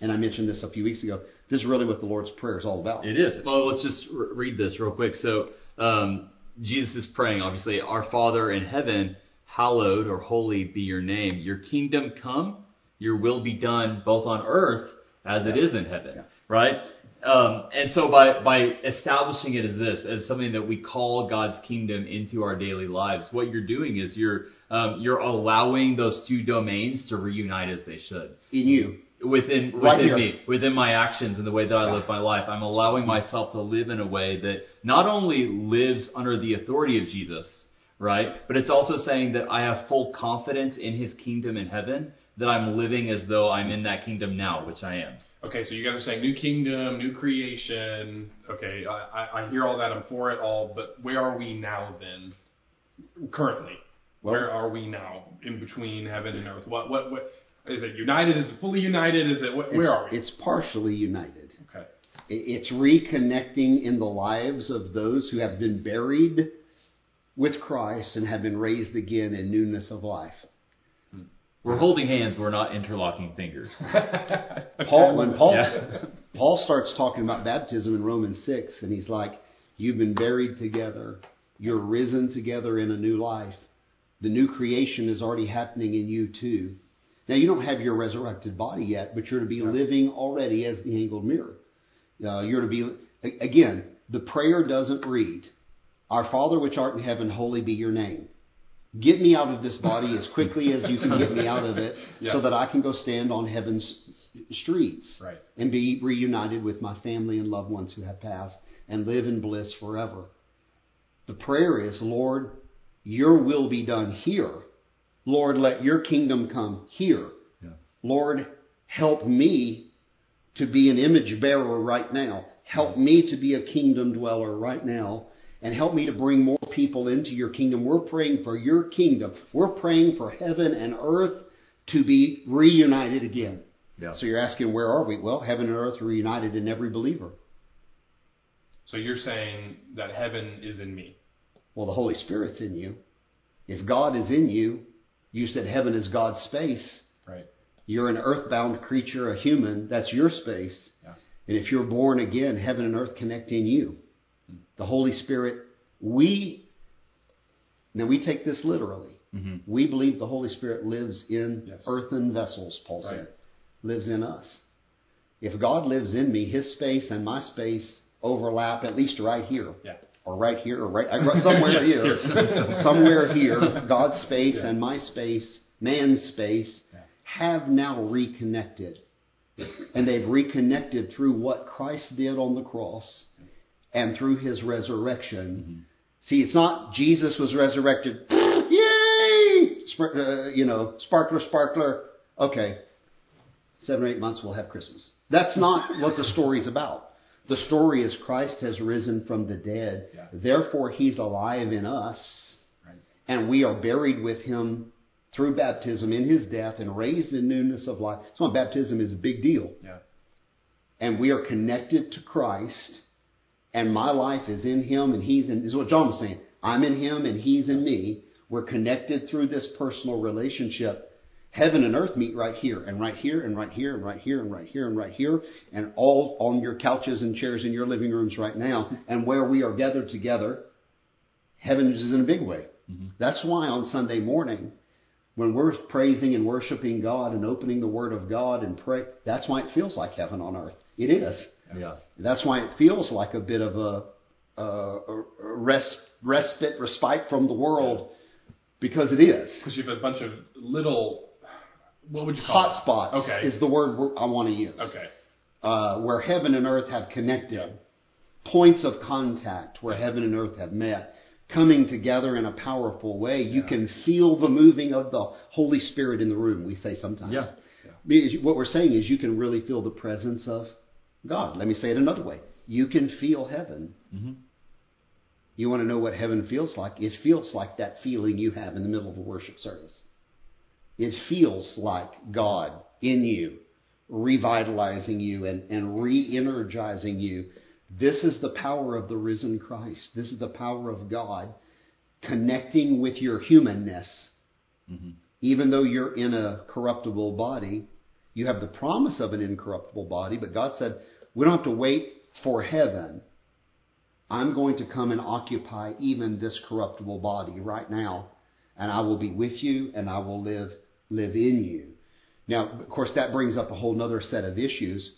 And I mentioned this a few weeks ago. This is really what the Lord's Prayer is all about. It is. Well, let's just re- read this real quick. So, um, Jesus is praying, obviously, Our Father in heaven, hallowed or holy be your name. Your kingdom come, your will be done both on earth as it is in heaven. Yeah. Right? Um, and so by, by establishing it as this, as something that we call God's kingdom into our daily lives, what you're doing is you're, um, you're allowing those two domains to reunite as they should. In you. within Right within here. me, within my actions and the way that I live my life. I'm allowing myself to live in a way that not only lives under the authority of Jesus, right? But it's also saying that I have full confidence in his kingdom in heaven, that I'm living as though I'm in that kingdom now, which I am. Okay, so you guys are saying new kingdom, new creation. Okay, I, I, hear all that. I'm for it all. But where are we now then? Currently, where are we now in between heaven and earth? What what what is it? United? Is it fully united? Is it what, where are we? It's partially united. Okay. It's reconnecting in the lives of those who have been buried with Christ and have been raised again in newness of life. We're holding hands, we're not interlocking fingers. Paul, when Paul, Yeah. Paul starts talking about baptism in Romans 6, and he's like, You've been buried together, you're risen together in a new life. The new creation is already happening in you too. Now, you don't have your resurrected body yet, but you're to be living already as the angled mirror. Uh, you're to be, again, the prayer doesn't read, Our Father which art in heaven, holy be your name. Get me out of this body as quickly as you can get me out of it Yeah. so that I can go stand on heaven's streets Right. and be reunited with my family and loved ones who have passed and live in bliss forever. The prayer is, Lord, your will be done here. Lord, let your kingdom come here. Yeah. Lord, help me to be an image bearer right now. Help me to be a kingdom dweller right now. And help me to bring more people into your kingdom. We're praying for your kingdom. We're praying for heaven and earth to be reunited again. Yeah. So you're asking, where are we? Well, heaven and earth are reunited in every believer. So you're saying that heaven is in me. Well, the Holy Spirit's in you. If God is in you, you said heaven is God's space. Right. You're an earthbound creature, a human. That's your space. Yeah. And if you're born again, heaven and earth connect in you. The Holy Spirit, we, now we take this literally. Mhm. We believe the Holy Spirit lives in Yes. earthen vessels, Paul Right. said. Lives in us. If God lives in me, his space and my space overlap at least right here. Yeah. Or right here, or right somewhere here. somewhere here, God's space Yeah. and my space, man's space, Yeah. have now reconnected. And they've reconnected through what Christ did on the cross and through his resurrection. See, it's not Jesus was resurrected. Yay! Spr- uh, you know, sparkler, sparkler. Okay, seven or eight months we'll have Christmas. That's not what the story's about. The story is Christ has risen from the dead. Yeah. Therefore, he's alive in us. Right. And we are buried with him through baptism in his death and raised in newness of life. That's why baptism is a big deal Yeah. and we are connected to Christ, and my life is in Him, and He's in. This is what John was saying. I'm in Him, and He's in me. We're connected through this personal relationship. Heaven and earth meet right here, and right here, and right here, and right here, and right here, and right here, and all on your couches and chairs in your living rooms right now. And where we are gathered together, heaven is in a big way. Mm-hmm. That's why on Sunday morning, when we're praising and worshiping God and opening the Word of God and pray, that's why it feels like heaven on earth. It is. Yeah. That's why it feels like a bit of a, a, a res, respite, respite from the world, because it is. Because you have a bunch of little, what would you call Hot spots Okay. is the word I want to use. Okay. Uh, where heaven and earth have connected. Points of contact where heaven and earth have met. Coming together in a powerful way. You Yeah. can feel the moving of the Holy Spirit in the room, we say sometimes. Yeah. What we're saying is you can really feel the presence of God. Let me say it another way. You can feel heaven. Mhm. You want to know what heaven feels like? It feels like that feeling you have in the middle of a worship service. It feels like God in you, revitalizing you and, and re energizing you. This is the power of the risen Christ. This is the power of God connecting with your humanness. Even though you're in a corruptible body, you have the promise of an incorruptible body, but God said, we don't have to wait for heaven. I'm going to come and occupy even this corruptible body right now, and I will be with you and I will live live in you. Now, of course, that brings up a whole other set of issues.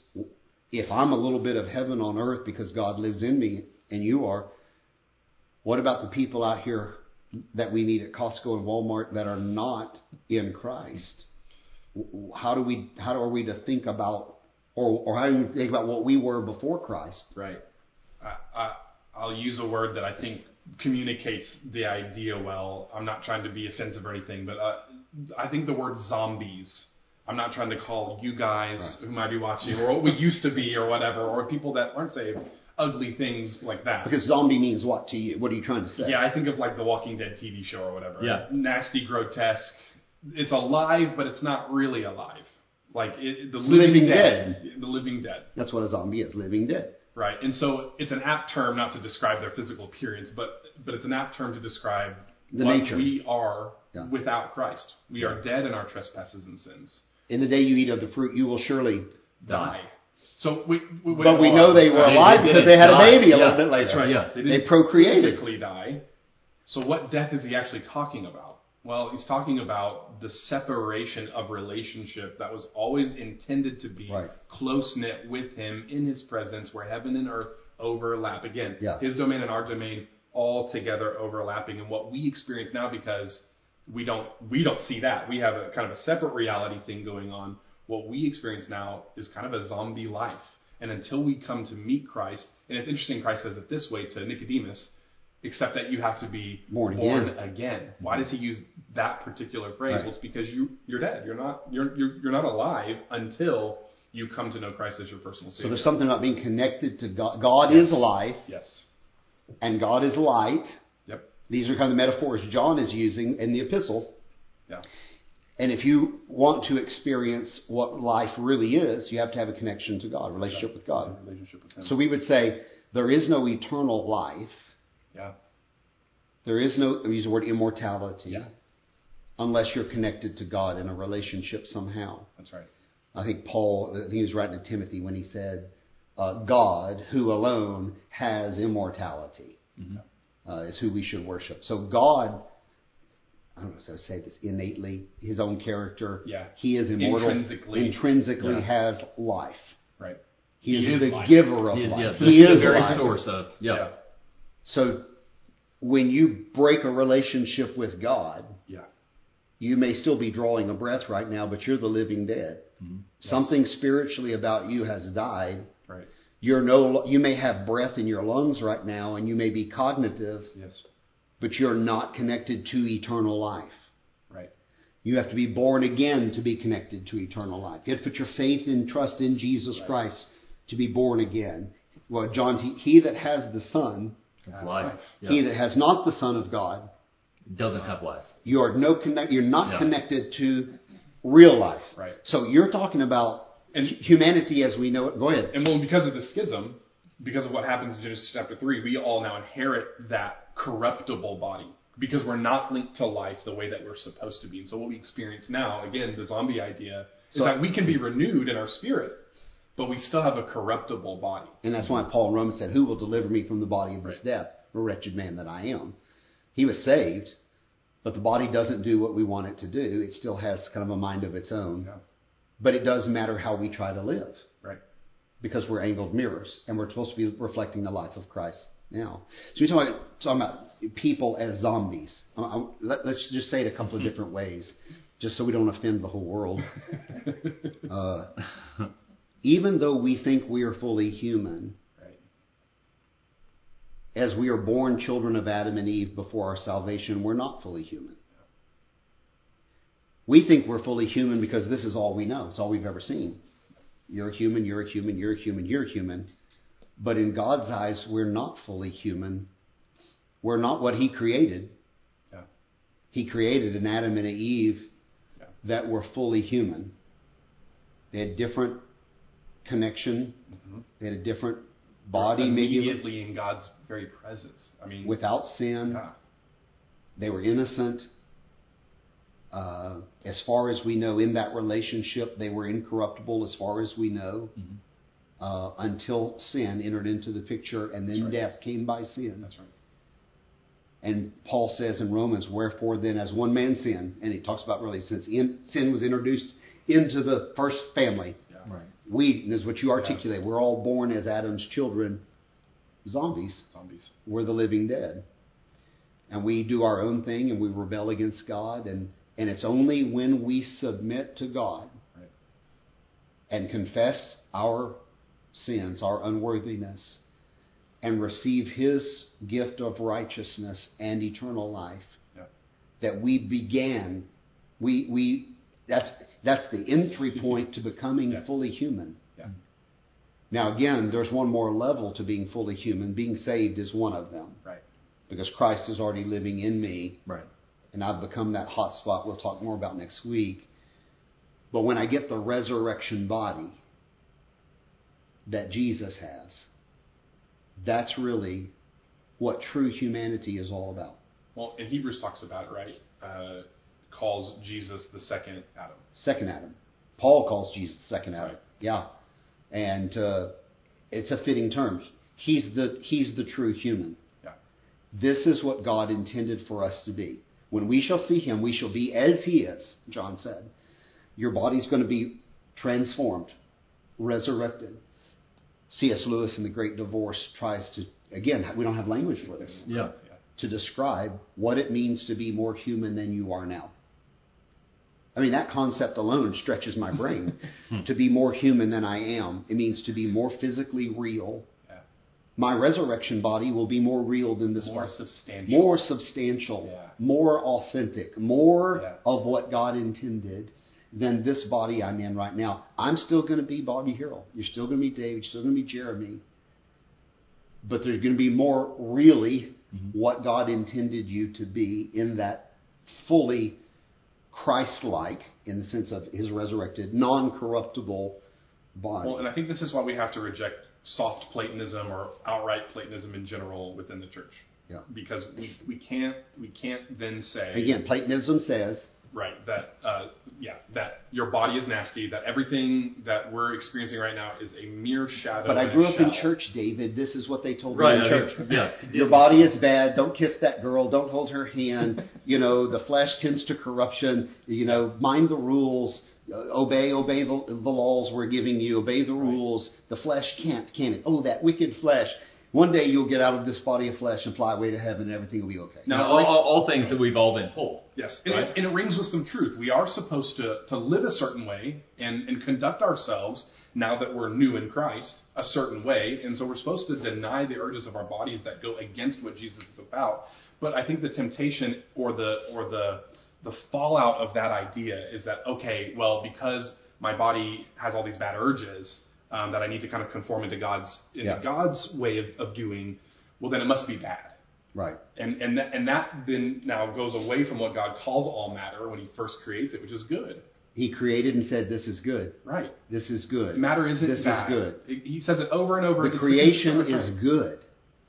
If I'm a little bit of heaven on earth because God lives in me and you are, what about the people out here that we meet at Costco and Walmart that are not in Christ? how do we how are we to think about or or how do we think about what we were before Christ? Right. I, I, I'll use a word that I think communicates the idea well. I'm not trying to be offensive or anything, but uh, I think the word zombies. I'm not trying to call you guys who might be watching, or what we used to be, or whatever, or people that aren't saved, ugly things like that. Because zombie means what to you? What are you trying to say? Yeah, I think of like the Walking Dead TV show or whatever. Yeah. Nasty, grotesque. It's alive, but it's not really alive. Like it, the living dead. The living dead. That's what a zombie is, living dead. Right. And so it's an apt term not to describe their physical appearance, but but it's an apt term to describe The what nature. we are Yeah. without Christ. We are dead in our trespasses and sins. In the day you eat of the fruit, you will surely. Die. So we, we But we know they were alive they because they had a baby a Yeah, little bit later. that's right, yeah. They They didn't procreated. physically die. So what death is he actually talking about? Well, he's talking about the separation of relationship that was always intended to be Right. close knit with him in his presence, where heaven and earth overlap. Again, Yeah. his domain and our domain all together overlapping, and what we experience now because we don't we don't see that we have a kind of a separate reality thing going on. What we experience now is kind of a zombie life, and until we come to meet Christ, and it's interesting, Christ says it this way to Nicodemus, except that you have to be Born again. Why does he use that particular phrase? Right. Well, it's because you you're dead. You're not you're you're, you're not alive until you come to know Christ as your personal Savior. So there's something about being connected to God. God is life. yes. and God is light. Yep. These are kind of the metaphors John is using in the epistle. Yeah. And if you want to experience what life really is, you have to have a connection to God, a relationship with God. Relationship with Him. So we would say there is no eternal life. Yeah. There is no, we use the word immortality, Yeah. unless you're connected to God in a relationship somehow. That's right. I think Paul, he was writing to Timothy when he said, uh, God, who alone has immortality, uh, is who we should worship. So God, I don't know how to say this, innately, his own character, Yeah. he is immortal, Intrinsically. intrinsically Yeah. has life. Right. He, He is, is the life. giver of He is, life. yes, he the very life. source of. Yeah. Yeah. So when you break a relationship with God, Yeah. you may still be drawing a breath right now, but you're the living dead. Mm-hmm. Something spiritually about you has died. Right. You're no, you may have breath in your lungs right now, and you may be cognitive, Yes. but you're not connected to eternal life. Right. You have to be born again to be connected to eternal life. You have to put your faith and trust in Jesus Right. Christ to be born again. Well, John, he, he that has the Son, That's uh, life. Yeah. he that has not the Son of God, doesn't have life. you are no connect. You're not Yeah. connected to real life. Right. So you're talking about And- humanity as we know it. Go ahead. And well, because of the schism, because of what happens in Genesis chapter 3, we all now inherit that corruptible body because we're not linked to life the way that we're supposed to be. And so what we experience now, again, the zombie idea, is So- that we can be renewed in our spirit, but we still have a corruptible body. And that's why Paul in Romans said, "Who will deliver me from the body of this Right. death? A wretched man that I am." He was saved, but the body doesn't do what we want it to do. It still has kind of a mind of its own. Yeah. But it does matter how we try to live. Right. because we're angled mirrors and we're supposed to be reflecting the life of Christ now. So we're talking, talking about people as zombies. I, I, let, us just say it a couple of different ways, just so we don't offend the whole world. Uh, even though we think we are fully human, Right. as we are born children of Adam and Eve before our salvation, we're not fully human. We think we're fully human because this is all we know. It's all we've ever seen. You're a human, you're a human, you're a human, you're a human. But in God's eyes, we're not fully human. We're not what He created. Yeah. He created an Adam and an Eve Yeah. that were fully human. They had different connection. They had a different body, maybe immediately in God's very presence. I mean, without sin. yeah. They were innocent. Uh, as far as we know, in that relationship, they were incorruptible. As far as we know, uh, until sin entered into the picture, and then right. death came by sin. That's right. And Paul says in Romans, "Wherefore then, as one man sinned," and he talks about really since in, sin was introduced into the first family. Right. we, and this is what you articulate, we're all born as Adam's children, zombies. Zombies. we're the living dead. And we do our own thing and we rebel against God and And it's only when we submit to God Right. and confess our sins, our unworthiness, and receive His gift of righteousness and eternal life Yeah. that we began. We, we, that's, that's the entry point to becoming Yeah. fully human. Yeah. Now, again, there's one more level to being fully human. Being saved is one of them Right. because Christ is already living in me Right. and I've become that hot spot we'll talk more about next week. But when I get the resurrection body that Jesus has, that's really what true humanity is all about. Well, and Hebrews talks about it, right? Uh, calls Jesus the second Adam. Second Adam. Paul calls Jesus the second Adam. Right. Yeah. And uh, it's a fitting term. He's the, he's the true human. Yeah. This is what God intended for us to be. When we shall see him, we shall be as he is, John said. Your body's going to be transformed, resurrected. C.S. Lewis in The Great Divorce tries to, again, we don't have language for this, Yeah. Yeah. to describe what it means to be more human than you are now. I mean, that concept alone stretches my brain. Hmm. to be more human than I am, it means to be more physically real. Yeah. My resurrection body will be more real than this More body. substantial. more substantial, Yeah. more authentic, more Yeah. of what God intended than this body I'm in right now. I'm still going to be Bobby Harrell. You're still going to be Dave. You're still going to be Jeremy. But there's going to be more really mm-hmm. what God intended you to be in that fully Christ-like, in the sense of His resurrected, non-corruptible body. Well, and I think this is why we have to reject soft Platonism or outright Platonism in general within the church. Yeah. Because we, we can't we can't then say Again, Platonism says right that uh, yeah that your body is nasty that everything that we're experiencing right now is a mere shadow. But I grew up in church, David. This is what they told Right, me in church. yeah. Your body is bad. Don't kiss that girl. Don't hold her hand. You know, the flesh tends to corruption. You know, mind the rules. Uh, obey, obey the, the laws we're giving you. Obey the rules. The flesh can't, can it? Oh, that wicked flesh. One day you'll get out of this body of flesh and fly away to heaven, and everything will be okay. Now, Now, all, all, all things that we've all been told. Yes, and, Right. it, and it rings with some truth. We are supposed to, to live a certain way and, and conduct ourselves, now that we're new in Christ, a certain way. And so we're supposed to deny the urges of our bodies that go against what Jesus is about. But I think the temptation or the, or the, the fallout of that idea is that, okay, well, because my body has all these bad urges um, that I need to kind of conform into God's, into Yeah. God's way of, of doing, well, then it must be bad. Right. And and that, and that then now goes away from what God calls all matter when He first creates it, which is good. He created and said, "This is good. Right. This is good. Matter isn't This bad. is good. He says it over and over. The creation is good.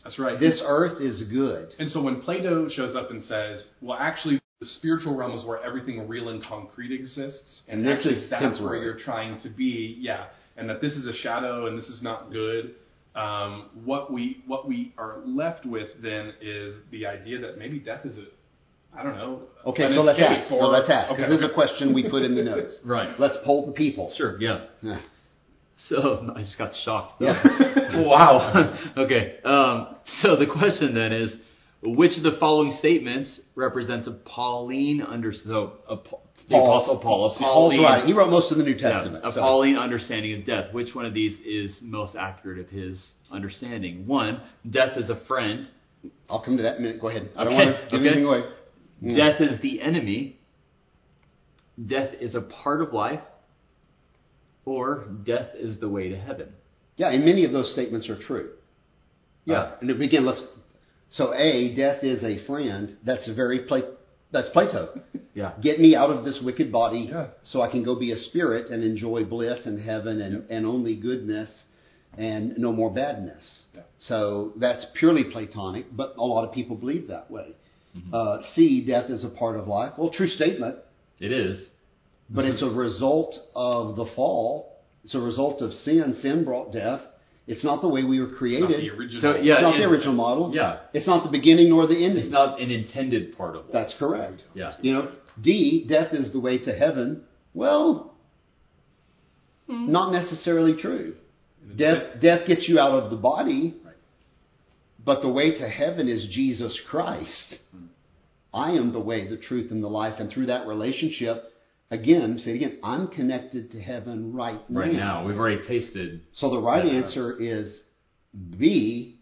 That's right. This earth is good." and so when Plato shows up and says, "Well, actually, the spiritual realm is where everything real and concrete exists, and, And this actually is that's where you're trying to be." Yeah, and that this is a shadow and this is not good. Um, what we what we are left with then is the idea that maybe death is a I don't know. Okay, so let's ask. or- No, let's ask. 'cause Okay, this is a question we put in the notes. Right. Let's poll the people. Sure, yeah. Yeah. So I just got shocked. Yeah. wow. okay. Um, so the question then is, which of the following statements represents a Pauline under so a, Pa- the Paul. Apostle Paul? A Paul's Pauline, right. He wrote most of the New yeah, Testament. a so- Pauline understanding of death. Which one of these is most accurate of his understanding? One, death is a friend. I'll come to that in a minute. Go ahead. I don't Okay, want to give okay. anything away. Mm. Death is the enemy. Death is a part of life. Or death is the way to heaven. Yeah, and many of those statements are true. Yeah. Uh, and begin, let's. So, A, death is a friend. That's very Pla- That's Plato. Yeah. Get me out of this wicked body Yeah. so I can go be a spirit and enjoy bliss and heaven and, and only goodness and no more badness. Yeah. So that's purely Platonic, but a lot of people believe that way. Uh, C, death is a part of life. Well, true statement, It is. but it's a result of the fall. It's a result of sin. Sin brought death. It's not the way we were Not created. the original. So, yeah, it's not the original model. Yeah. It's not the beginning nor the ending. It's not an intended part of life. That's correct. Yeah. You know, D, death is the way to heaven. Well, hmm. not necessarily true. Death, death gets you out of the body, Right. but the way to heaven is Jesus Christ. Hmm. I am the way, the truth, and the life. And through that relationship, again, say it again, I'm connected to heaven right, Right now, we've already tasted. So the right answer is B.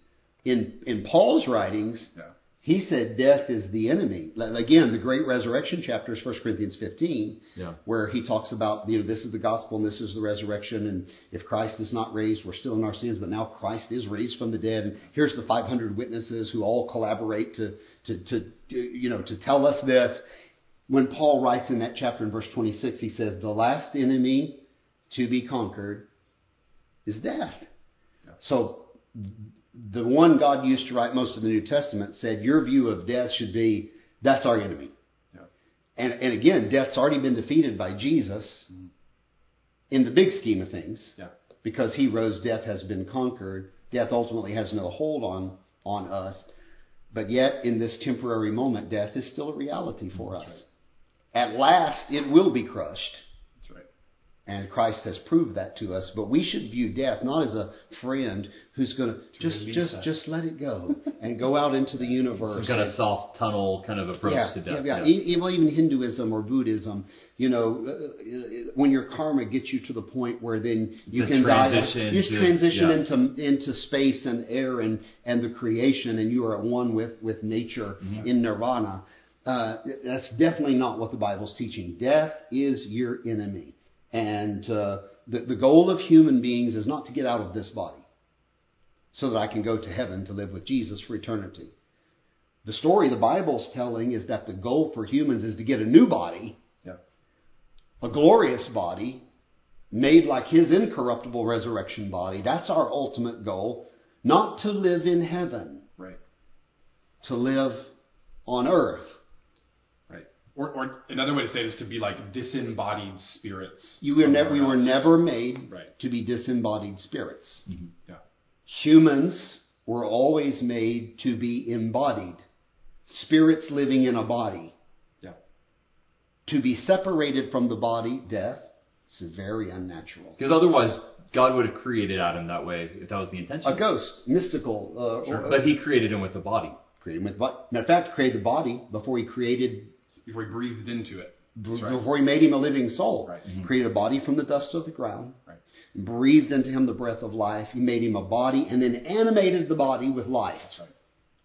In in Paul's writings, Yeah. he said death is the enemy. Again, the great resurrection chapter is 1 Corinthians 15, Yeah. where he talks about, you know, this is the gospel and this is the resurrection. And if Christ is not raised, we're still in our sins, but now Christ is raised from the dead. And here's the 500 witnesses who all collaborate to, to, to you know, to tell us this. When Paul writes in that chapter in verse 26, he says, the last enemy to be conquered is death. So the one God used to write most of the New Testament said your view of death should be that's our enemy. Yeah. And and again, death's already been defeated by Jesus in the big scheme of things. Yeah. Because he rose, death has been conquered. Death ultimately has no hold on on us. But yet, in this temporary moment, death is still a reality for us. At last, it will be crushed. That's right. And Christ has proved that to us. But we should view death not as a friend who's going to just just us. just let it go and go out into the universe. Some kind of soft tunnel kind of approach yeah, to death. yeah, yeah. E- Even, even Hinduism or Buddhism, you know, uh, uh, when your karma gets you to the point where then you The can die, transition you to- transition yeah. into into space and air and and the creation, and you are at one with with nature Mm-hmm. in nirvana. Uh, that's definitely not what the Bible's teaching. Death is your enemy, and uh, the the goal of human beings is not to get out of this body, so that I can go to heaven to live with Jesus for eternity. The story the Bible's telling is that the goal for humans is to get a new body, Yeah. a glorious body, made like his incorruptible resurrection body. That's our ultimate goal. Not to live in heaven, Right. to live on earth. Right. Or, or another way to say it is to be like disembodied spirits. You were never, we somewhere were never made Right. to be disembodied spirits. Yeah. Humans were always made to be embodied. Spirits living in a body. Yeah. To be separated from the body, death, is very unnatural. Because otherwise, God would have created Adam that way if that was the intention. A ghost, mystical. Uh, Sure. or- But he created him with a body. created him with the body. Matter of fact, created the body before he created, Before he breathed into it. b- right. before he made him a living soul. Right. Created a body from the dust of the ground. Right. Breathed into him the breath of life. He made him a body and then animated the body with life, That's right.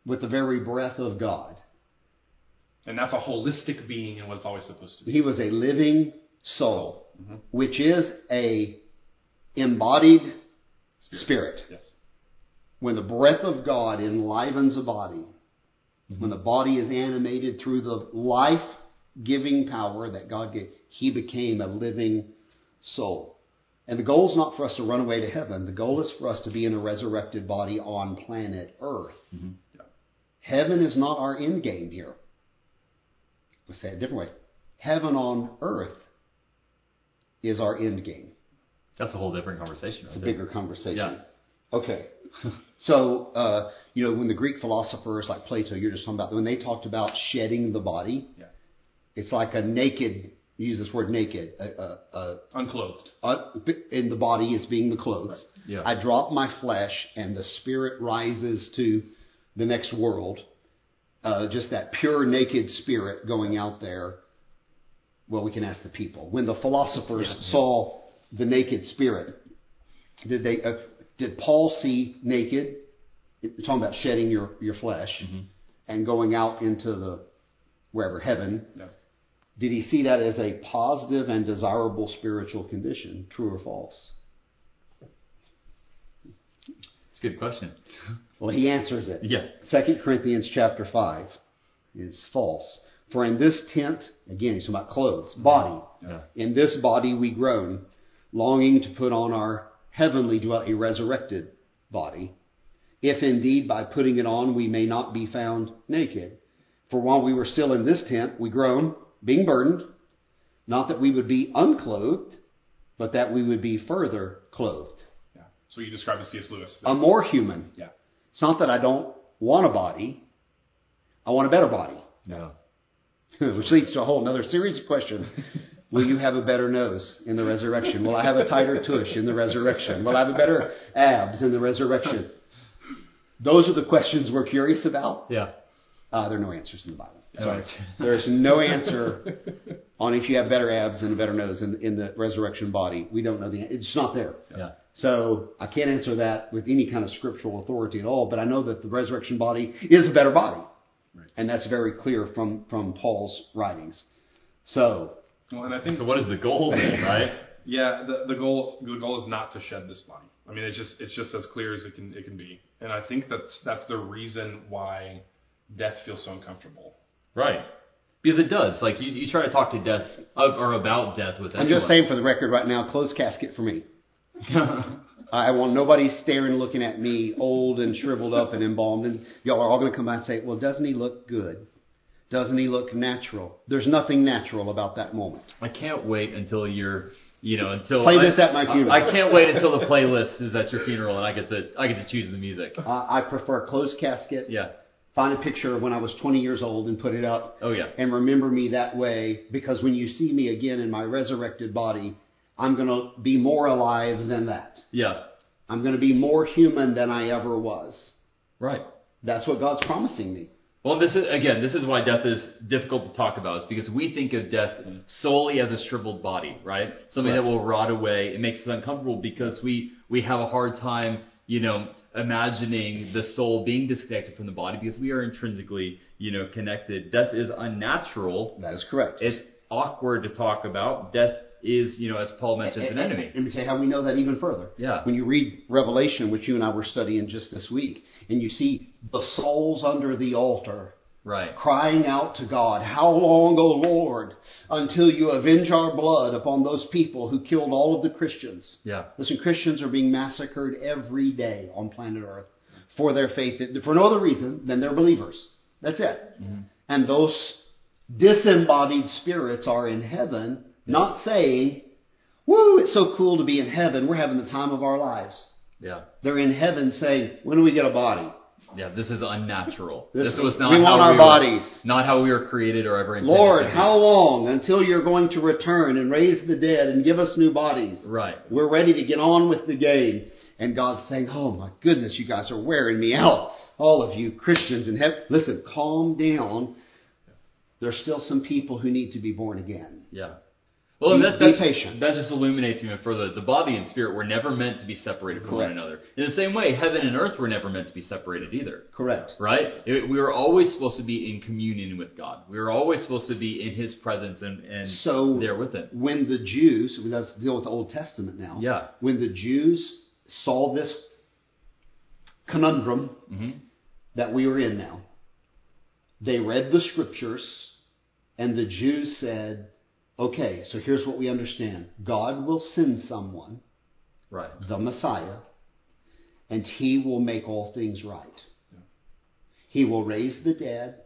with the very breath of God. And that's a holistic being and what it's always supposed to be. He was a living soul, Mhm. which is a embodied spirit. Yes. When the breath of God enlivens a body, when the body is animated through the life giving power that God gave, he became a living soul. And the goal is not for us to run away to heaven. The goal is for us to be in a resurrected body on planet Earth. Yeah. Heaven is not our end game here. Let's say it a different way. Heaven on earth is our end game. That's a whole different conversation. It's a there. bigger conversation. Yeah. Okay. so, uh, you know, when the Greek philosophers like Plato, you're just talking about, when they talked about shedding the body, Yeah. it's like a naked, use this word naked, a, a, Unclothed. uh, in the body is being the clothes. Yeah. I drop my flesh, and the spirit rises to the next world. Uh, just that pure naked spirit going out there. Well, we can ask the people. When the philosophers saw the naked spirit, did they? Uh, did Paul see naked? You're talking about shedding your your flesh mm-hmm. and going out into the wherever heaven. Yeah. Did he see that as a positive and desirable spiritual condition? True or false? It's a good question. Well, he answers it. Yeah. 2 Corinthians chapter 5 is false. For in this tent, again, he's talking about clothes, mm-hmm. body. Yeah. In this body we groan, longing to put on our heavenly dwelling, a resurrected body, if indeed by putting it on we may not be found naked. For while we were still in this tent, we groaned, being burdened, not that we would be unclothed, but that we would be further clothed. Yeah. So you described as C.S. Lewis. A more human. yeah. It's not that I don't want a body, I want a better body. Yeah. Which leads to a whole another series of questions. Will you have a better nose in the resurrection? Will I have a tighter tush in the resurrection? Will I have a better abs in the resurrection? Those are the questions we're curious about. Yeah. Uh, there are no answers in the Bible. Sorry. answer. There's no answer on if you have better abs and a better nose in, in the resurrection body. We don't know the It's not there. Yeah. So I can't answer that with any kind of scriptural authority at all, but I know that the resurrection body is a better body. And that's very clear from, from Paul's writings. So, Well, and I think So what is the goal then, right? Yeah, the, the goal the goal is not to shed this body. I mean, it's just it's just as clear as it can it can be, and I think that's that's the reason why death feels so uncomfortable. Right. Because it does. Like you, you try to talk to death of, or about death with I'm anyone. just saying for the record right now, closed casket for me. I want nobody staring, looking at me, old and shriveled up and embalmed. And y'all are all going to come by and say, well, doesn't he look good? Doesn't he look natural? There's nothing natural about that moment. I can't wait until you're, you know, until Play I, this at my funeral. I, I can't wait until the playlist is at your funeral and I get to I get to choose the music. Uh, I prefer a closed casket. Yeah. Find a picture of when I was 20 years old and put it up. Oh yeah. And remember me that way because when you see me again in my resurrected body, I'm going to be more alive than that. Yeah. I'm going to be more human than I ever was. Right. That's what God's promising me. Well, this is again, this is why death is difficult to talk about. Is because we think of death mm-hmm. solely as a shriveled body, right? Something that will rot away. It makes us uncomfortable because we we have a hard time, you know, imagining the soul being disconnected from the body because we are intrinsically, you know, connected. Death is unnatural. That is correct. It's awkward to talk about. Death is, you know, as Paul mentions, an enemy. and Let me you how we know that even further. Yeah. When you read Revelation, which you and I were studying just this week, and you see the souls under the altar Right. crying out to God, How long, O Lord, until you avenge our blood upon those people who killed all of the Christians? Yeah. Listen, Christians are being massacred every day on planet Earth for their faith, for no other reason than they're believers. That's it. Mm-hmm. And those disembodied spirits are in heaven, not saying, Woo, it's so cool to be in heaven. We're having the time of our lives. Yeah. They're in heaven saying, When do we get a body? Yeah. This is unnatural. This- This, was not we want our we bodies. Were, not how we were created or ever intended. Lord, how long until you're going to return and raise the dead and give us new bodies? Right. We're ready to get on with the game. And God's saying, Oh my goodness, you guys are wearing me out. All of you Christians in heaven. Listen, calm down. There's still some people who need to be born again. Yeah. Well, Be- that, be patient. that just illuminates even further. The body and spirit were never meant to be separated from one Correct. another. In the same way, heaven and earth were never meant to be separated either. Correct. Right? It, we were always supposed to be in communion with God. We were always supposed to be in His presence and, and So there with Him. when the Jews, let's deal with the Old Testament now. Yeah. When the Jews saw this conundrum hmm that we are in now, they read the scriptures, and the Jews said, okay, so here's what we understand God will send someone, Right. the Messiah, and he will make all things right. He will raise the dead,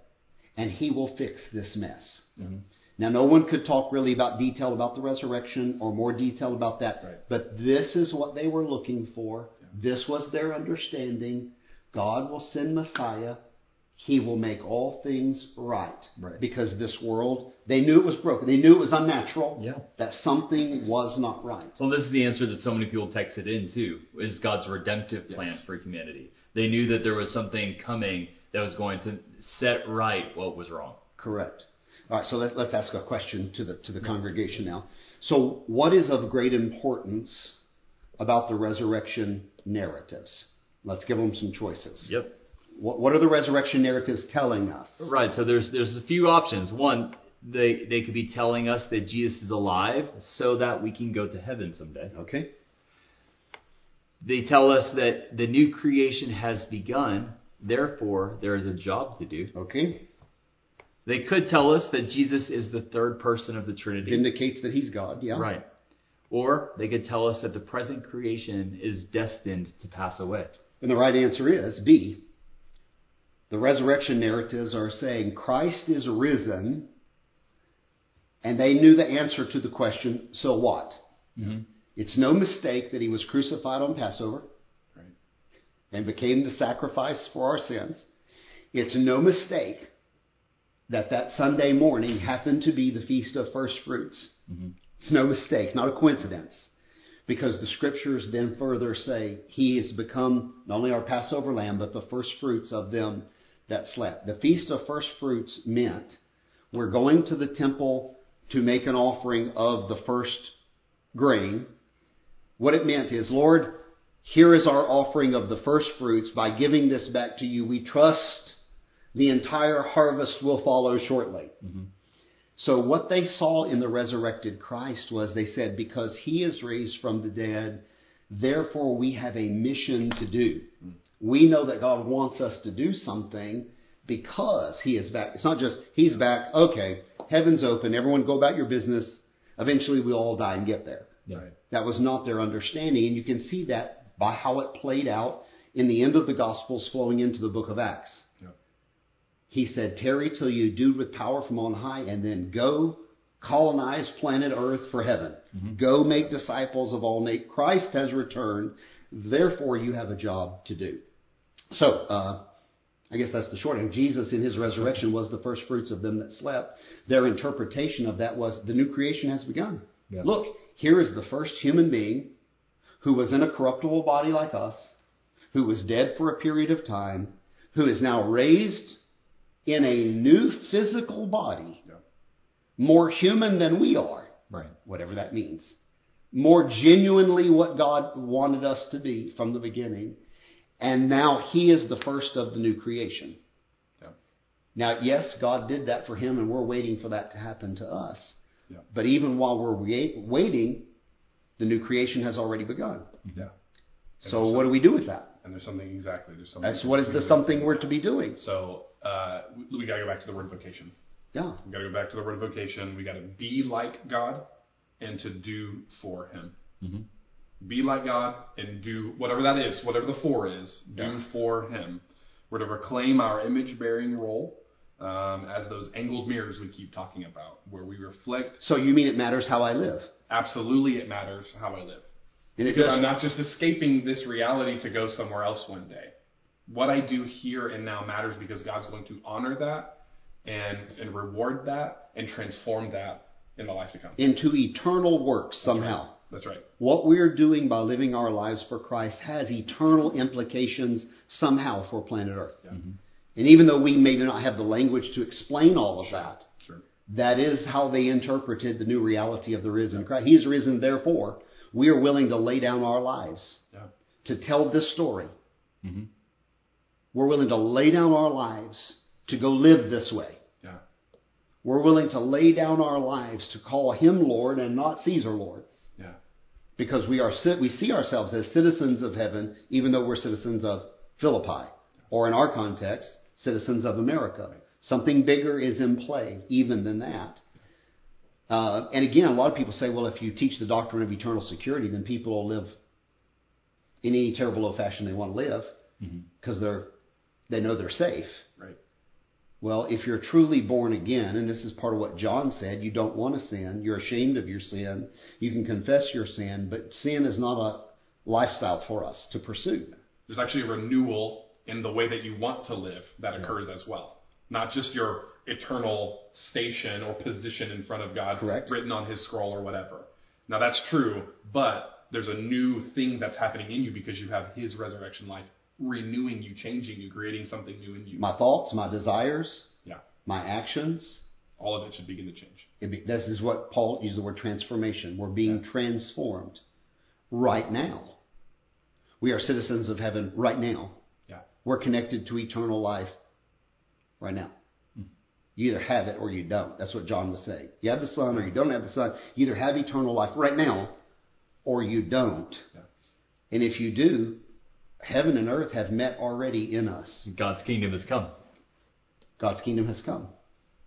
and he will fix this mess. Mhm. Now, no one could talk really about detail about the resurrection or more detail about that, Right. but this is what they were looking for. This was their understanding. God will send Messiah. He will make all things right. Right. Because this world, they knew it was broken. They knew it was unnatural. Yeah. That something was not right. Well, this is the answer that so many people texted in too. Is God's redemptive plan Yes. for humanity? They knew that there was something coming that was going to set right what was wrong. Correct. All right, so let, let's ask a question to the to the congregation now. So, what is of great importance about the resurrection narratives? Let's give them some choices. Yep. What, what are the resurrection narratives telling us? Right. So there's there's a few options. One, they they could be telling us that Jesus is alive so that we can go to heaven someday. Okay. They tell us that the new creation has begun, therefore there is a job to do. Okay. They could tell us that Jesus is the third person of the Trinity. Indicates that he's God. Yeah. Right. Or they could tell us that the present creation is destined to pass away. And the right answer is B. The resurrection narratives are saying Christ is risen, and they knew the answer to the question, so what? Mm-hmm. It's no mistake that he was crucified on Passover Right. and became the sacrifice for our sins. It's no mistake that that Sunday morning happened to be the Feast of First Fruits. Mhm. It's no mistake, not a coincidence. Because the scriptures then further say he has become not only our Passover lamb, but the first fruits of them that slept. The Feast of First Fruits meant we're going to the temple to make an offering of the first grain. What it meant is, Lord, here is our offering of the first fruits. By giving this back to you, we trust the entire harvest will follow shortly. Mm-hmm. So what they saw in the resurrected Christ was they said, because he is raised from the dead, therefore we have a mission to do. Mm. We know that God wants us to do something because he is back. It's not just he's back, okay, heaven's open, everyone go about your business. Eventually we'll all die and get there. Right. That was not their understanding, and you can see that by how it played out in the end of the Gospels flowing into the book of Acts. Yeah. He said, Tarry till you do with power from on high, and then go colonize planet Earth for heaven. Mm-hmm. Go make disciples of all nations. Christ has returned, therefore you have a job to do. So, uh, I guess that's the short end. Jesus in his resurrection was the first fruits of them that slept. Their interpretation of that was the new creation has begun. Yeah. Look, here is the first human being who was in a corruptible body like us, who was dead for a period of time, who is now raised in a new physical body, Yeah. more human than we are, Right. whatever that means, more genuinely what God wanted us to be from the beginning, and now He is the first of the new creation. Yeah. Now, yes, God did that for him, and we're waiting for that to happen to us. Yeah. But even while we're waiting, the new creation has already begun. Yeah. So, what do we do with that? And there's something exactly. There's something. That's what is the something we're to be doing. So uh, we, we got to go back to the word vocation. Yeah. We got to go back to the word vocation. We got to be like God and to do for Him. Be like God and do whatever that is, whatever the for is. Do Yeah. for Him. We're to reclaim our image-bearing role um, as those angled mirrors we keep talking about, where we reflect. So, you mean it matters how I live? Absolutely, it matters how I live. And Because. I'm not just escaping this reality to go somewhere else one day. What I do here and now matters because God's going to honor that and, and reward that and transform that in the life to come. into eternal works somehow. That's right. What we're doing by living our lives for Christ has eternal implications somehow for planet Earth. Yeah. And even though we maybe not have the language to explain all of that, Sure. that is how they interpreted the new reality of the risen Christ. He's risen, therefore, we are willing to lay down our lives Yeah. to tell this story. Mhm. We're willing to lay down our lives to go live this way. Yeah. We're willing to lay down our lives to call him Lord and not Caesar Lord. Because we are we see ourselves as citizens of heaven, even though we're citizens of Philippi, or in our context, citizens of America. Something bigger is in play, even than that. Uh, and again, a lot of people say, well, if you teach the doctrine of eternal security, then people will live in any terrible old fashion they want to live because they're they know they're safe. Well, if you're truly born again, and this is part of what John said, you don't want to sin, you're ashamed of your sin, you can confess your sin, but sin is not a lifestyle for us to pursue. There's actually a renewal in the way that you want to live that occurs as well. Not just your eternal station or position in front of God Correct. written on his scroll or whatever. Now that's true, but there's a new thing that's happening in you because you have his resurrection life renewing you, changing you, creating something new in you. My thoughts, my desires, yeah. my actions, All of it should begin to change. it be, this is what Paul uses the word transformation. We're being transformed right now. We are citizens of heaven right now. Yeah. We're connected to eternal life right now. Mm-hmm. You either have it or you don't. That's what John was saying. You have the Son or you don't have the Son. You either have eternal life right now or you don't. Yeah. And if you do, heaven and earth have met already in us. God's kingdom has come. God's kingdom has come.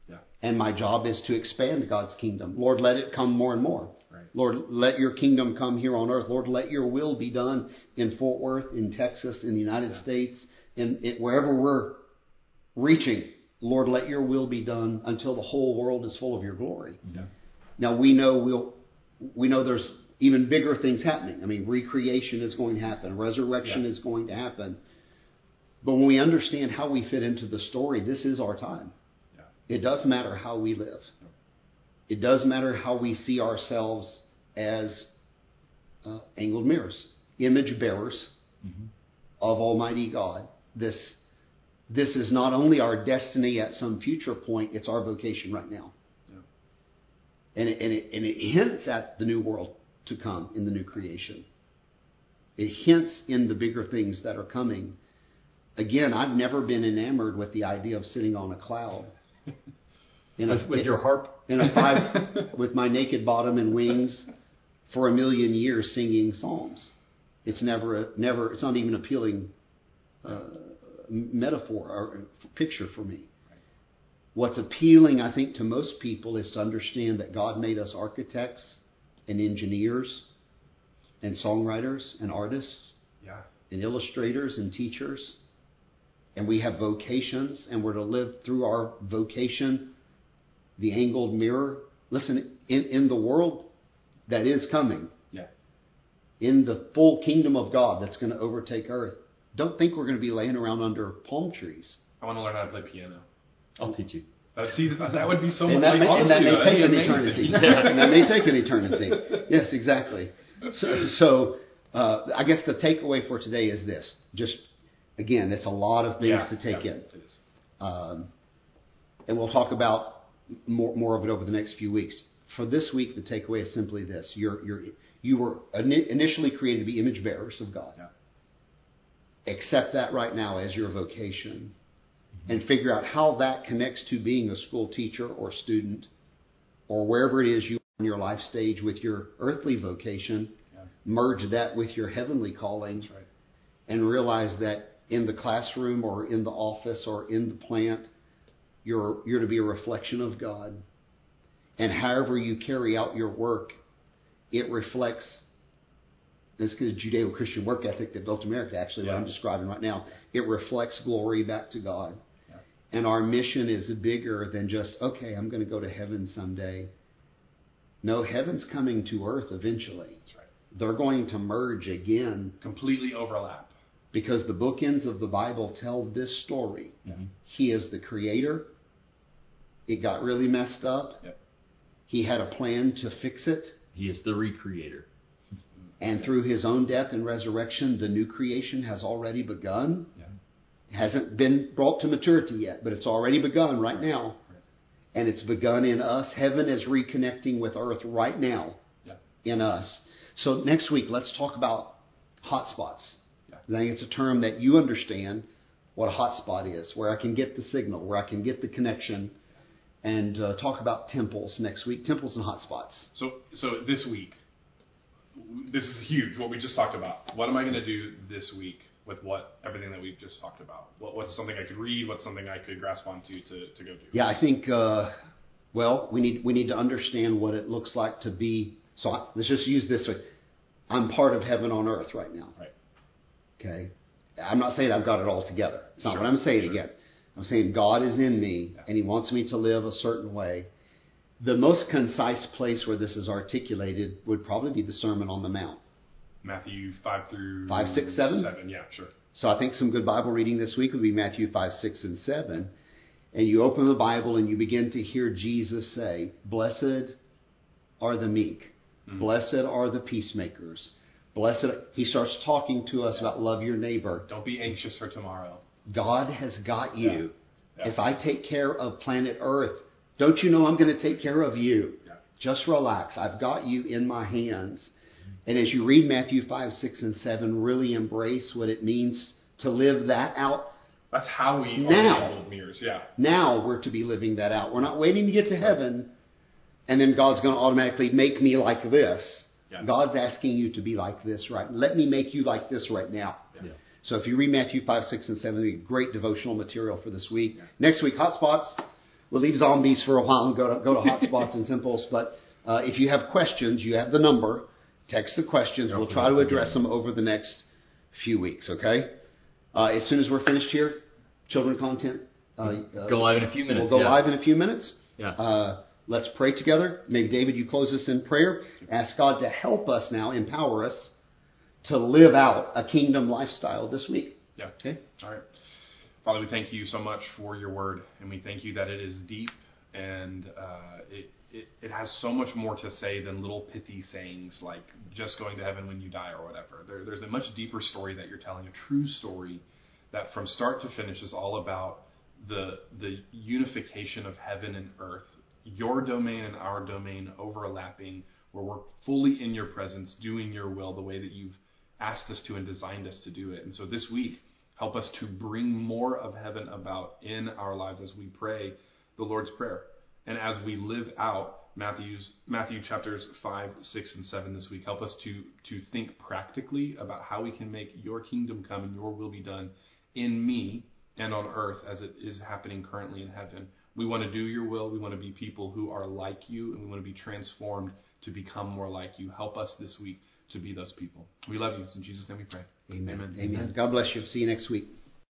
Yeah. And my job is to expand God's kingdom. Lord, let it come more and more. Right. Lord, let your kingdom come here on earth. Lord, let your will be done in Fort Worth, in Texas, in the United States, in, in wherever we're reaching. Lord, let your will be done until the whole world is full of your glory. Yeah. Now we know we'll we know there's even bigger things happening. I mean, recreation is going to happen, resurrection Yeah. is going to happen. But when we understand how we fit into the story, this is our time. Yeah. It does matter how we live. It does matter how we see ourselves as uh, angled mirrors, image bearers of Almighty God. This this is not only our destiny at some future point, it's our vocation right now. Yeah. And, it, and, it, and it hints at the new world to come in the new creation. It hints in the bigger things that are coming. Again, I've never been enamored with the idea of sitting on a cloud. In a- With, with your harp. in a five with my naked bottom and wings for a million years singing psalms. It's never a, never it's not even appealing uh, metaphor or picture for me. What's appealing, I think, to most people is to understand that God made us architects and engineers and songwriters and artists Yeah. and illustrators and teachers. And we have vocations, and we're to live through our vocation, the angled mirror. Listen, in, in the world that is coming, Yeah. in the full kingdom of God that's going to overtake earth, don't think we're going to be laying around under palm trees. I want to learn how to play piano. I'll teach you. Uh, see, that that would be so and much. that, and that may take an eternity. and that may take an eternity. Yes, exactly. So, so uh, I guess the takeaway for today is this. Just again, it's a lot of things Yeah, to take yeah, in. Um, and we'll talk about more, more of it over the next few weeks. For this week, the takeaway is simply this: you're, you're, you were ini- initially created to be image bearers of God. Yeah. Accept that right now as your vocation, and figure out how that connects to being a school teacher or student, or wherever it is you are in your life stage with your earthly vocation. Yeah. Merge that with your heavenly calling right. and realize that in the classroom or in the office or in the plant, you're, you're to be a reflection of God. And however you carry out your work, it reflects this is Judeo Christian work ethic that built America, actually, what I'm describing right now. It reflects glory back to God. And our mission is bigger than just, okay, I'm going to go to heaven someday. No, heaven's coming to earth eventually. Right. They're going to merge again Completely overlap. because the bookends of the Bible tell this story. Mhm. He is the creator. It got really messed up. Yep. He had a plan to fix it. He is the recreator. And through his own death and resurrection, the new creation has already begun. It hasn't been brought to maturity yet, but it's already begun right now. And it's begun in us. Heaven is reconnecting with earth right now Yeah. in us. So next week, let's talk about hotspots. Yeah. I think it's a term that you understand what a hotspot is, where I can get the signal, where I can get the connection, and uh, talk about temples next week. Temples and hotspots. So, so this week, this is huge. What we just talked about. What am I going to do this week with what everything that we've just talked about? What, what's something I could read? What's something I could grasp onto to, to go do? Yeah, I think. Uh, well, we need we need to understand what it looks like to be. So I, let's just use this. way. I'm part of heaven on earth right now. Right. Okay. I'm not saying I've got it all together. It's not Sure, what I'm saying sure. again. I'm saying God is in me Yeah. and He wants me to live a certain way. The most concise place where this is articulated would probably be the Sermon on the Mount. Matthew five through Five, six, seven? Seven. Yeah. Sure. So I think some good Bible reading this week would be Matthew 5, 6, and 7. And you open the Bible and you begin to hear Jesus say, Blessed are the meek. Mhm. Blessed are the peacemakers. Blessed. He starts talking to us about love your neighbor. Don't be anxious for tomorrow. God has got you. Yeah. If I take care of planet Earth, don't you know I'm going to take care of you? Yeah. Just relax. I've got you in my hands. And as you read Matthew 5, 6, and 7, really embrace what it means to live that out. That's how we Now. are the mirrors. Yeah. Now we're to be living that out. We're not waiting to get to heaven and then God's going to automatically make me like this. Yeah. God's asking you to be like this right. Let me make you like this right now. Yeah. So if you read Matthew 5, 6, and 7, it'll be great devotional material for this week. Yeah. Next week, hotspots. We'll leave zombies for a while and go to, go to hotspots and temples. But uh, if you have questions, you have the number. Text the questions. We'll try to address them over the next few weeks, okay? Uh, as soon as we're finished here, children content. Uh, uh, Go live in a few minutes. We'll go yeah. live in a few minutes. Yeah. Uh, let's pray together. Maybe, David, you close us in prayer. Ask God to help us now, empower us to live out a kingdom lifestyle this week. Yeah. Okay? All right. Father, we thank you so much for your word, and we thank you that it is deep and uh, it, it, has so much more to say than little pithy sayings like just going to heaven when you die or whatever. There, there's a much deeper story that you're telling, a true story that from start to finish is all about the the unification of heaven and earth, your domain and our domain overlapping, where we're fully in your presence, doing your will the way that you've asked us to and designed us to do it. And so this week, help us to bring more of heaven about in our lives as we pray the Lord's Prayer. And as we live out Matthew's Matthew chapters five, six, and seven this week, help us to to think practically about how we can make your kingdom come and your will be done in me and on earth as it is happening currently in heaven. We want to do your will. We want to be people who are like you, and we want to be transformed to become more like you. Help us this week to be those people. We love you. In Jesus' name we pray. Amen. Amen. Amen. God bless you. See you next week.